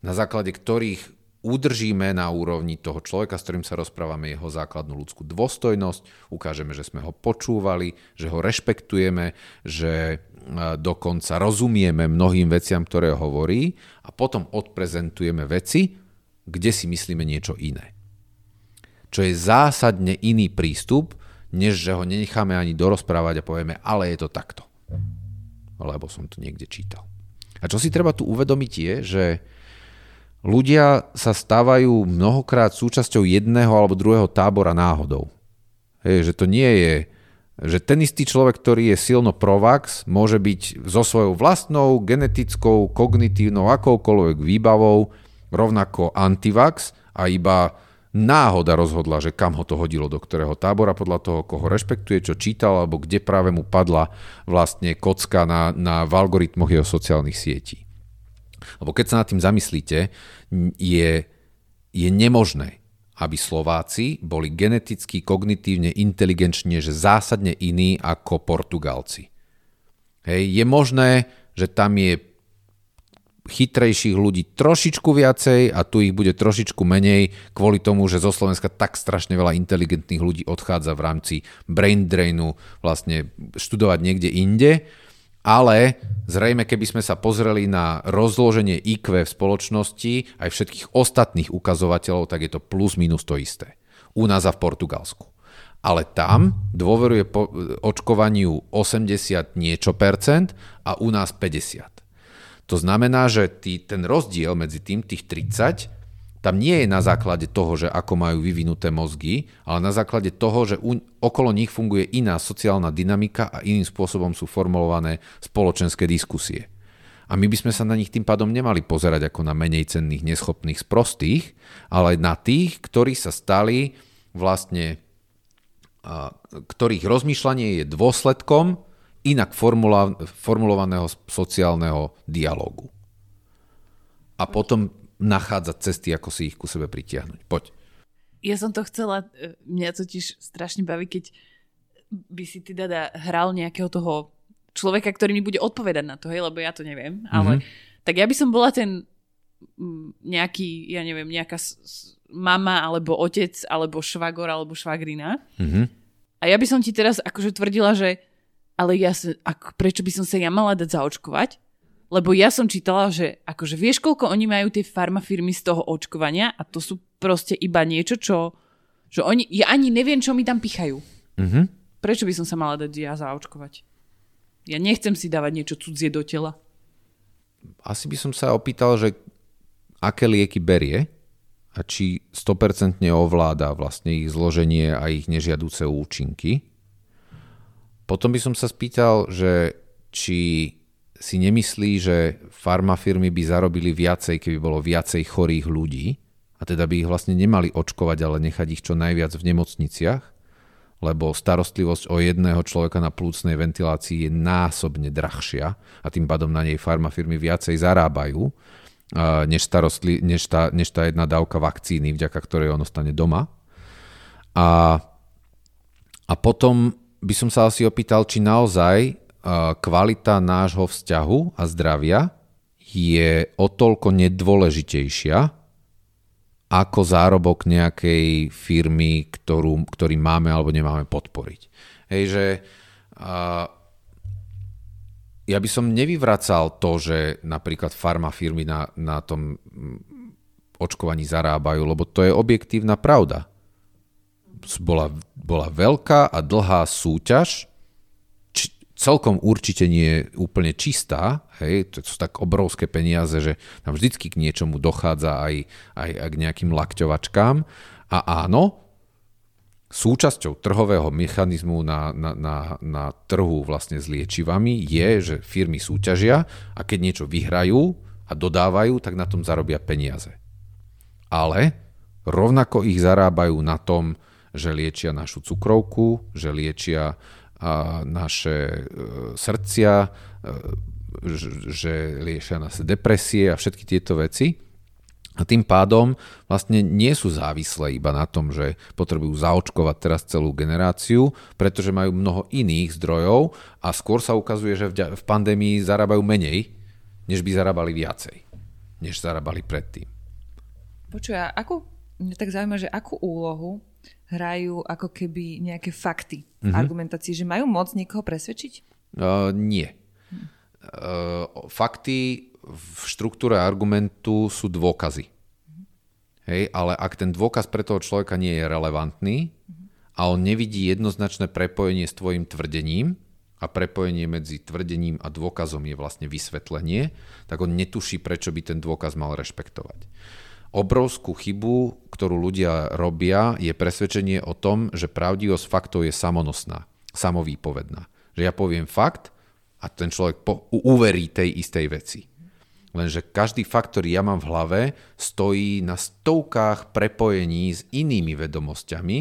na základe ktorých udržíme na úrovni toho človeka, s ktorým sa rozprávame, jeho základnú ľudskú dôstojnosť, ukážeme, že sme ho počúvali, že ho rešpektujeme, že dokonca rozumieme mnohým veciam, ktoré hovorí a potom odprezentujeme veci, kde si myslíme niečo iné. Čo je zásadne iný prístup, než že ho nenecháme ani dorozprávať a povieme, ale je to takto. Lebo som to niekde čítal. A čo si treba tu uvedomiť je, že ľudia sa stávajú mnohokrát súčasťou jedného alebo druhého tábora náhodou. Hej, že to nie je, že ten istý človek, ktorý je silno provax, môže byť so svojou vlastnou genetickou, kognitívnou, akoukoľvek výbavou rovnako antivax a iba náhoda rozhodla, že kam ho to hodilo, do ktorého tábora, podľa toho, koho rešpektuje, čo čítal, alebo kde práve mu padla vlastne kocka na, na v algoritmoch jeho sociálnych sietí. Lebo keď sa nad tým zamyslíte, je, je nemožné, aby Slováci boli geneticky, kognitívne, inteligenčne, že zásadne iní ako Portugalci. Hej, je možné, že tam je chytrejších ľudí trošičku viacej a tu ich bude trošičku menej kvôli tomu, že zo Slovenska tak strašne veľa inteligentných ľudí odchádza v rámci brain drainu vlastne študovať niekde inde. Ale zrejme, keby sme sa pozreli na rozloženie IQ v spoločnosti aj všetkých ostatných ukazovateľov, tak je to plus minus to isté. U nás a v Portugalsku. Ale tam dôveruje po očkovaniu 80 niečo percent a u nás 50. To znamená, že tý, ten rozdiel medzi tým, tých 30, tam nie je na základe toho, že ako majú vyvinuté mozgy, ale na základe toho, že u, okolo nich funguje iná sociálna dynamika a iným spôsobom sú formulované spoločenské diskusie. A my by sme sa na nich tým pádom nemali pozerať ako na menej cenných, neschopných, sprostých, ale na tých, ktorí sa stali vlastne, ktorých rozmýšľanie je dôsledkom inak formulovaného sociálneho dialógu. A potom nachádzať cesty, ako si ich ku sebe pritiahnuť. Poď. Ja som to chcela, e, mňa totiž strašne baví, keď by si ty dada hral nejakého toho človeka, ktorý mi bude odpovedať na to, hej, lebo ja to neviem, mm-hmm. ale tak ja by som bola ten nejaký, ja neviem, nejaká mama, alebo otec, alebo švagor, alebo švagrina. Mm-hmm. A ja by som ti teraz akože tvrdila, že ale ja ako, prečo by som sa ja mala dať zaočkovať? Lebo ja som čítala, že akože vieš, koľko oni majú tie farmafirmy z toho očkovania a to sú proste iba niečo, čo že oni, ja ani neviem, čo mi tam pichajú. Mm-hmm. Prečo by som sa mala dať ja zaočkovať? Ja nechcem si dávať niečo cudzie do tela. Asi by som sa opýtal, že aké lieky berie a či 100% ovláda vlastne ich zloženie a ich nežiaduce účinky. Potom by som sa spýtal, že či si nemyslí, že farmafirmy by zarobili viacej, keby bolo viacej chorých ľudí a teda by ich vlastne nemali očkovať, ale nechať ich čo najviac v nemocniciach, lebo starostlivosť o jedného človeka na plúcnej ventilácii je násobne drahšia a tým pádom na nej farmafirmy viacej zarábajú, než, starostli, než, tá, než tá jedna dávka vakcíny, vďaka ktorej on ostane doma. A, a potom by som sa asi opýtal, či naozaj kvalita nášho vzťahu a zdravia je o toľko nedôležitejšia ako zárobok nejakej firmy, ktorú, ktorý máme alebo nemáme podporiť. Hej, že uh, ja by som nevyvracal to, že napríklad farmafirmy na, na tom očkovaní zarábajú, lebo to je objektívna pravda. Bola, bola veľká a dlhá súťaž celkom určite nie je úplne čistá, hej, to sú tak obrovské peniaze, že tam vždycky k niečomu dochádza aj, aj, aj k nejakým lakťovačkám. A áno, súčasťou trhového mechanizmu na, na, na, na trhu vlastne s liečivami je, že firmy súťažia a keď niečo vyhrajú a dodávajú, tak na tom zarobia peniaze. Ale rovnako ich zarábajú na tom, že liečia našu cukrovku, že liečia naše e, srdcia, e, že liešia nás depresie a všetky tieto veci. A tým pádom vlastne nie sú závislé iba na tom, že potrebujú zaočkovať teraz celú generáciu, pretože majú mnoho iných zdrojov a skôr sa ukazuje, že v pandémii zarábajú menej, než by zarábali viacej, než zarábali predtým. Počuj, a akú, mňa tak zaujíma, že akú úlohu hrajú ako keby nejaké fakty v mm-hmm. argumentácii, že majú moc niekoho presvedčiť? Uh, nie. Hm. Uh, fakty v štruktúre argumentu sú dôkazy. Mm-hmm. Hej, ale ak ten dôkaz pre toho človeka nie je relevantný mm-hmm. a on nevidí jednoznačné prepojenie s tvojim tvrdením, a prepojenie medzi tvrdením a dôkazom je vlastne vysvetlenie, tak on netuší, prečo by ten dôkaz mal rešpektovať obrovskú chybu, ktorú ľudia robia, je presvedčenie o tom, že pravdivosť faktov je samonosná, samovýpovedná. Že ja poviem fakt a ten človek po, uverí tej istej veci. Lenže každý fakt, ktorý ja mám v hlave, stojí na stovkách prepojení s inými vedomosťami,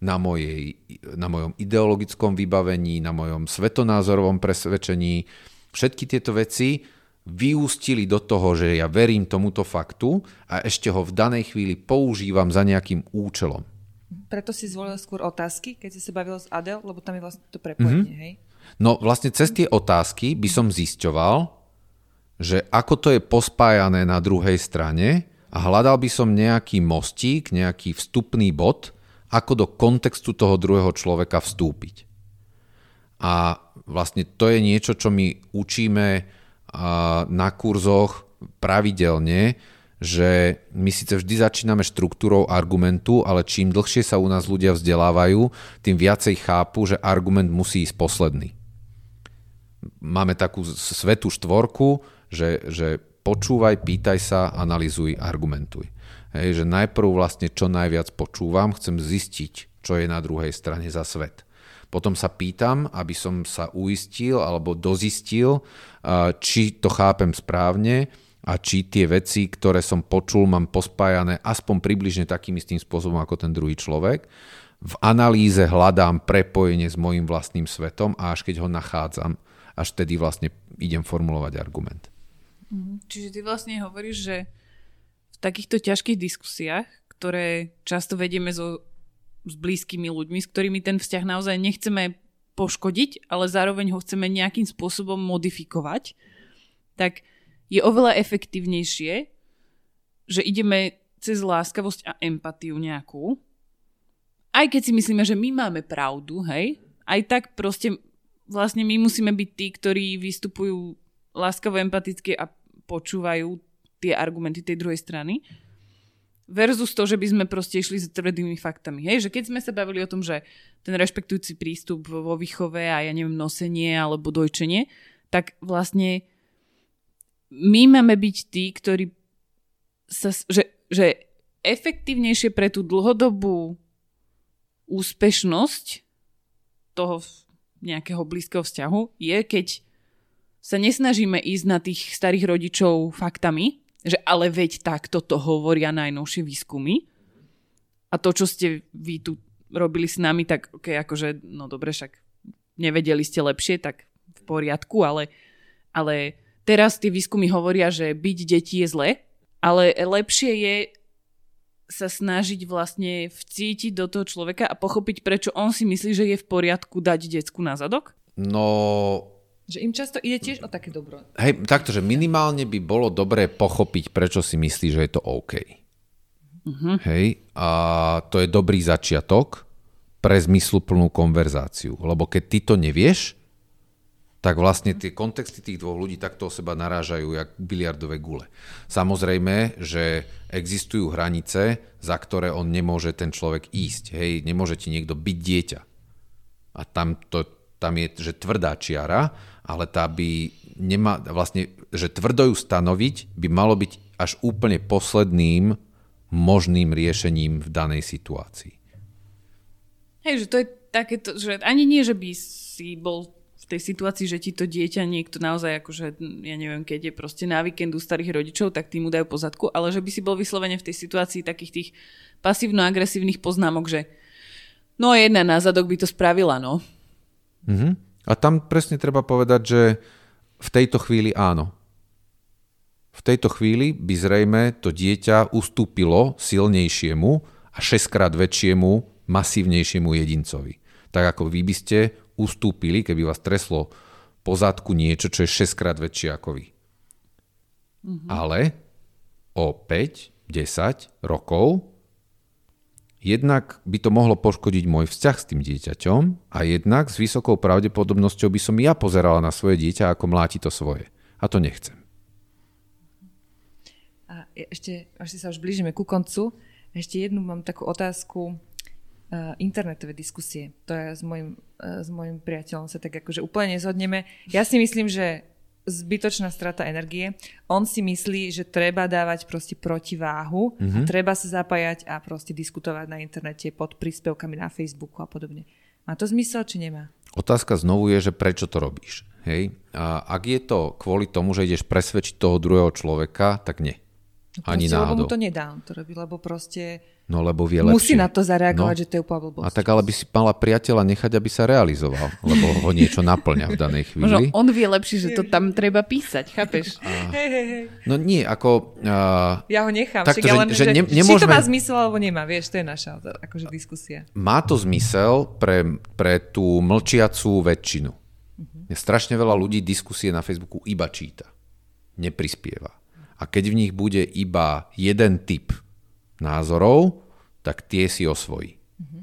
na, mojej, na mojom ideologickom vybavení, na mojom svetonázorovom presvedčení. Všetky tieto veci vyústili do toho, že ja verím tomuto faktu a ešte ho v danej chvíli používam za nejakým účelom. Preto si zvolil skôr otázky, keď si sa bavil s Adel, lebo tam je vlastne to prepojenie, mm-hmm. hej? No vlastne cez tie otázky by som zisťoval, že ako to je pospájané na druhej strane a hľadal by som nejaký mostík, nejaký vstupný bod, ako do kontextu toho druhého človeka vstúpiť. A vlastne to je niečo, čo my učíme na kurzoch pravidelne, že my síce vždy začíname štruktúrou argumentu, ale čím dlhšie sa u nás ľudia vzdelávajú, tým viacej chápu, že argument musí ísť posledný. Máme takú svetú štvorku, že, že počúvaj, pýtaj sa, analizuj, argumentuj. Hej, že najprv vlastne čo najviac počúvam, chcem zistiť, čo je na druhej strane za svet. Potom sa pýtam, aby som sa uistil alebo dozistil, či to chápem správne a či tie veci, ktoré som počul, mám pospájané aspoň približne takým istým spôsobom ako ten druhý človek. V analýze hľadám prepojenie s mojim vlastným svetom a až keď ho nachádzam, až tedy vlastne idem formulovať argument. Mhm. Čiže ty vlastne hovoríš, že v takýchto ťažkých diskusiách, ktoré často vedieme so, s blízkymi ľuďmi, s ktorými ten vzťah naozaj nechceme poškodiť, ale zároveň ho chceme nejakým spôsobom modifikovať, tak je oveľa efektívnejšie, že ideme cez láskavosť a empatiu nejakú, aj keď si myslíme, že my máme pravdu, hej, aj tak proste vlastne my musíme byť tí, ktorí vystupujú láskavo empaticky a počúvajú tie argumenty tej druhej strany. Versus to, že by sme proste išli s tvrdými faktami. Hej, že keď sme sa bavili o tom, že ten rešpektujúci prístup vo výchove a ja neviem, nosenie alebo dojčenie, tak vlastne my máme byť tí, ktorí sa, že, že efektívnejšie pre tú dlhodobú úspešnosť toho nejakého blízkeho vzťahu je, keď sa nesnažíme ísť na tých starých rodičov faktami, že ale veď takto to hovoria najnovšie výskumy a to, čo ste vy tu robili s nami, tak okay, akože, no dobre, však nevedeli ste lepšie, tak v poriadku, ale, ale Teraz tie výskumy hovoria, že byť deti je zle, ale lepšie je sa snažiť vlastne vcítiť do toho človeka a pochopiť, prečo on si myslí, že je v poriadku dať decku na zadok? No... Že im často ide tiež o také dobro. Hej, takto, že minimálne by bolo dobré pochopiť, prečo si myslí, že je to OK. Uh-huh. Hej, a to je dobrý začiatok pre zmysluplnú konverzáciu. Lebo keď ty to nevieš, tak vlastne tie kontexty tých dvoch ľudí takto o seba narážajú jak biliardové gule. Samozrejme, že existujú hranice, za ktoré on nemôže ten človek ísť. Hej, nemôže ti niekto byť dieťa. A tam, to, tam je, že tvrdá čiara, ale tá by nemá, vlastne, že tvrdo ju stanoviť by malo byť až úplne posledným možným riešením v danej situácii. Hej, že to je takéto, že ani nie, že by si bol tej situácii, že ti to dieťa niekto naozaj akože, ja neviem, keď je proste na víkendu starých rodičov, tak tým mu dajú pozadku, ale že by si bol vyslovene v tej situácii takých tých pasívno-agresívnych poznámok, že no jedna na zadok by to spravila, no. Mm-hmm. A tam presne treba povedať, že v tejto chvíli áno. V tejto chvíli by zrejme to dieťa ustúpilo silnejšiemu a šestkrát väčšiemu, masívnejšiemu jedincovi. Tak ako vy by ste ustúpili, keby vás treslo po zadku niečo, čo je 6 krát väčšie ako vy. Mm-hmm. Ale o 5, 10 rokov jednak by to mohlo poškodiť môj vzťah s tým dieťaťom a jednak s vysokou pravdepodobnosťou by som ja pozerala na svoje dieťa, ako mláti to svoje. A to nechcem. A ešte, až sa už blížime ku koncu, ešte jednu mám takú otázku uh, internetové diskusie. To je s mojim, uh, s mojim priateľom sa tak akože úplne nezhodneme. Ja si myslím, že zbytočná strata energie. On si myslí, že treba dávať proste protiváhu mm-hmm. a mhm. treba sa zapájať a proste diskutovať na internete pod príspevkami na Facebooku a podobne. Má to zmysel, či nemá? Otázka znovu je, že prečo to robíš. Hej? A ak je to kvôli tomu, že ideš presvedčiť toho druhého človeka, tak nie. No Ani náhodou. Lebo mu to nedá, on to robí, lebo proste No lebo vie lepšie. Musí na to zareagovať, no. že to je úplne blbosť. A tak ale by si mala priateľa nechať, aby sa realizoval, lebo ho niečo naplňa v danej [LAUGHS] chvíli. Možno on vie lepšie, že to tam treba písať, chápeš? [LAUGHS] A... No nie, ako... Uh, ja ho nechám, takto, však, že, len, že, že ne, nemôžeme... či to má zmysel alebo nemá, vieš, to je naša akože diskusia. Má to zmysel pre, pre tú mlčiacú väčšinu. Uh-huh. Strašne veľa ľudí diskusie na Facebooku iba číta. Neprispieva. A keď v nich bude iba jeden typ názorov, tak tie si osvojí. Mm-hmm.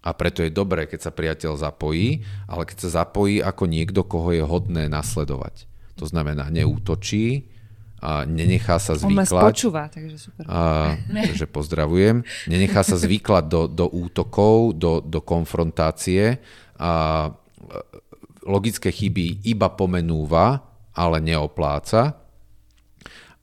A preto je dobré, keď sa priateľ zapojí, ale keď sa zapojí ako niekto, koho je hodné nasledovať. To znamená, neútočí, a nenechá sa zvyklať. On ma spočúva, takže super. A, takže pozdravujem. Nenechá sa zvyklať do, do útokov, do, do konfrontácie a logické chyby iba pomenúva, ale neopláca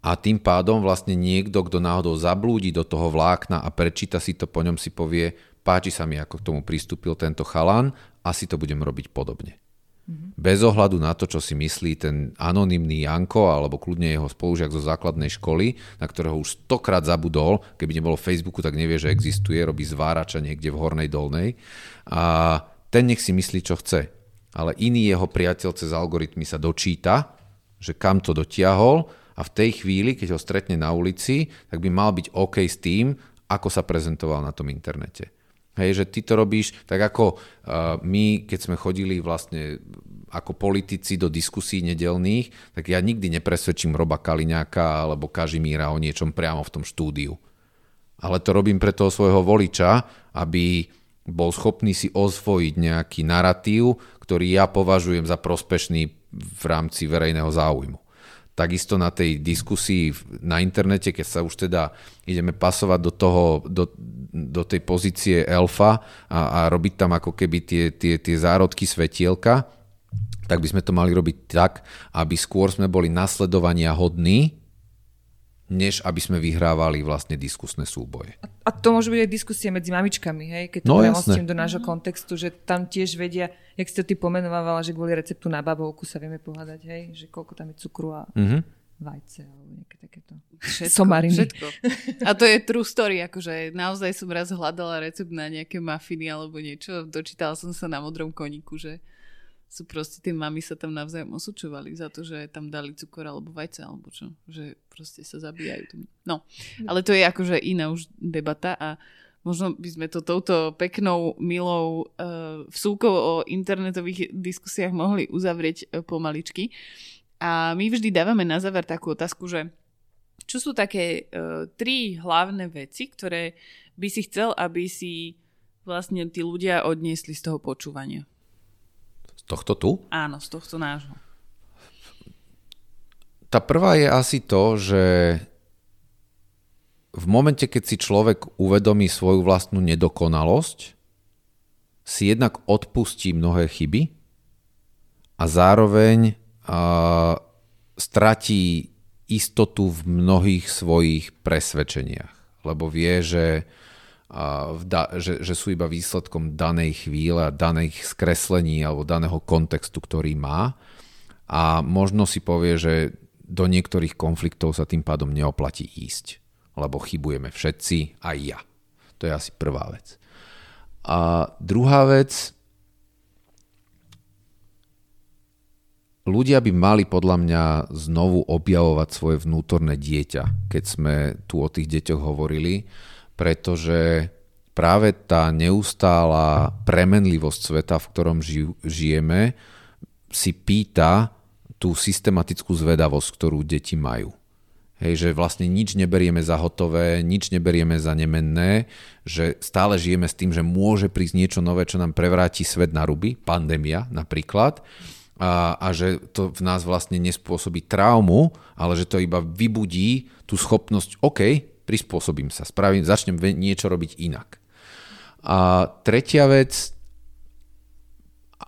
a tým pádom vlastne niekto, kto náhodou zablúdi do toho vlákna a prečíta si to, po ňom si povie, páči sa mi, ako k tomu pristúpil tento chalan, asi to budem robiť podobne. Mm-hmm. Bez ohľadu na to, čo si myslí ten anonymný Janko alebo kľudne jeho spolužiak zo základnej školy, na ktorého už stokrát zabudol, keby nebolo Facebooku, tak nevie, že existuje, robí zvárača niekde v hornej dolnej. A ten nech si myslí, čo chce. Ale iný jeho priateľ cez algoritmy sa dočíta, že kam to dotiahol a v tej chvíli, keď ho stretne na ulici, tak by mal byť OK s tým, ako sa prezentoval na tom internete. Hej, že ty to robíš tak ako uh, my, keď sme chodili vlastne ako politici do diskusí nedelných, tak ja nikdy nepresvedčím Roba Kaliňáka alebo Kažimíra o niečom priamo v tom štúdiu. Ale to robím pre toho svojho voliča, aby bol schopný si osvojiť nejaký narratív, ktorý ja považujem za prospešný v rámci verejného záujmu takisto na tej diskusii na internete, keď sa už teda ideme pasovať do, toho, do, do tej pozície elfa a, a robiť tam ako keby tie, tie, tie zárodky svetielka, tak by sme to mali robiť tak, aby skôr sme boli nasledovania hodní, než aby sme vyhrávali vlastne diskusné súboje. A, to môže byť aj diskusie medzi mamičkami, hej? keď to no, premostím do nášho kontextu, že tam tiež vedia, jak si to ty pomenovala, že kvôli receptu na babovku sa vieme pohľadať, hej? že koľko tam je cukru a mm-hmm. vajce alebo nejaké takéto všetko, somariny. Všetko. A to je true story, akože naozaj som raz hľadala recept na nejaké mafiny alebo niečo, dočítala som sa na modrom koníku, že sú proste tie mami sa tam navzájom osočovali za to, že tam dali cukor alebo vajce alebo čo. Že proste sa zabíjajú. Tým. No, ale to je akože iná už debata a možno by sme to touto peknou, milou uh, vsúkou o internetových diskusiách mohli uzavrieť uh, pomaličky. A my vždy dávame na záver takú otázku, že čo sú také uh, tri hlavné veci, ktoré by si chcel, aby si vlastne tí ľudia odniesli z toho počúvania? Tohto tu? Áno, z tohto nášho. Tá prvá je asi to, že v momente, keď si človek uvedomí svoju vlastnú nedokonalosť, si jednak odpustí mnohé chyby a zároveň a, stratí istotu v mnohých svojich presvedčeniach, lebo vie, že v da, že, že sú iba výsledkom danej chvíle, daných skreslení alebo daného kontextu, ktorý má. A možno si povie, že do niektorých konfliktov sa tým pádom neoplatí ísť, lebo chybujeme všetci, aj ja. To je asi prvá vec. A druhá vec, ľudia by mali podľa mňa znovu objavovať svoje vnútorné dieťa, keď sme tu o tých deťoch hovorili pretože práve tá neustála premenlivosť sveta, v ktorom žijeme, si pýta tú systematickú zvedavosť, ktorú deti majú. Hej, že vlastne nič neberieme za hotové, nič neberieme za nemenné, že stále žijeme s tým, že môže prísť niečo nové, čo nám prevráti svet na ruby, pandémia napríklad, a, a že to v nás vlastne nespôsobí traumu, ale že to iba vybudí tú schopnosť, OK, prispôsobím sa, spravím, začnem niečo robiť inak. A tretia vec,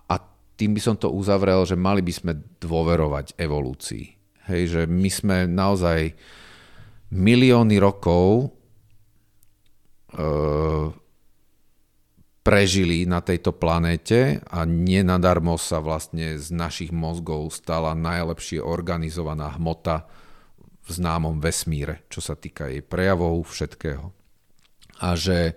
a tým by som to uzavrel, že mali by sme dôverovať evolúcii. Hej, že my sme naozaj milióny rokov e, prežili na tejto planéte a nenadarmo sa vlastne z našich mozgov stala najlepšie organizovaná hmota známom vesmíre, čo sa týka jej prejavov, všetkého. A že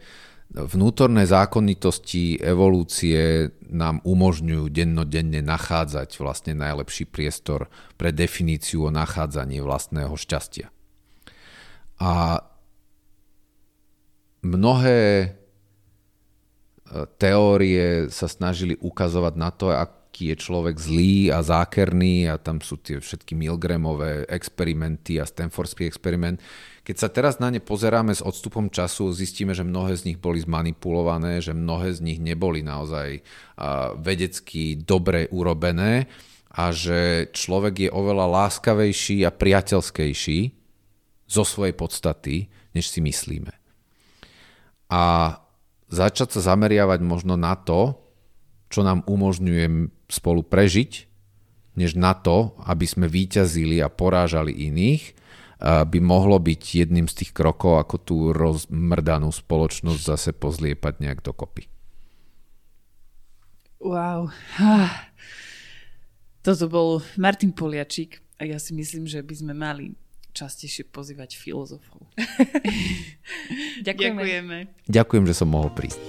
vnútorné zákonitosti evolúcie nám umožňujú dennodenne nachádzať vlastne najlepší priestor pre definíciu o nachádzanie vlastného šťastia. A mnohé e, teórie sa snažili ukazovať na to, ak aký je človek zlý a zákerný a tam sú tie všetky Milgramové experimenty a Stanfordský experiment. Keď sa teraz na ne pozeráme s odstupom času, zistíme, že mnohé z nich boli zmanipulované, že mnohé z nich neboli naozaj vedecky dobre urobené a že človek je oveľa láskavejší a priateľskejší zo svojej podstaty, než si myslíme. A začať sa zameriavať možno na to, čo nám umožňuje spolu prežiť, než na to, aby sme výťazili a porážali iných, by mohlo byť jedným z tých krokov, ako tú rozmrdanú spoločnosť zase pozliepať nejak dokopy. Wow. Toto bol Martin Poliačík a ja si myslím, že by sme mali častejšie pozývať filozofov. [LAUGHS] Ďakujeme. Ďakujeme. Ďakujem, že som mohol prísť.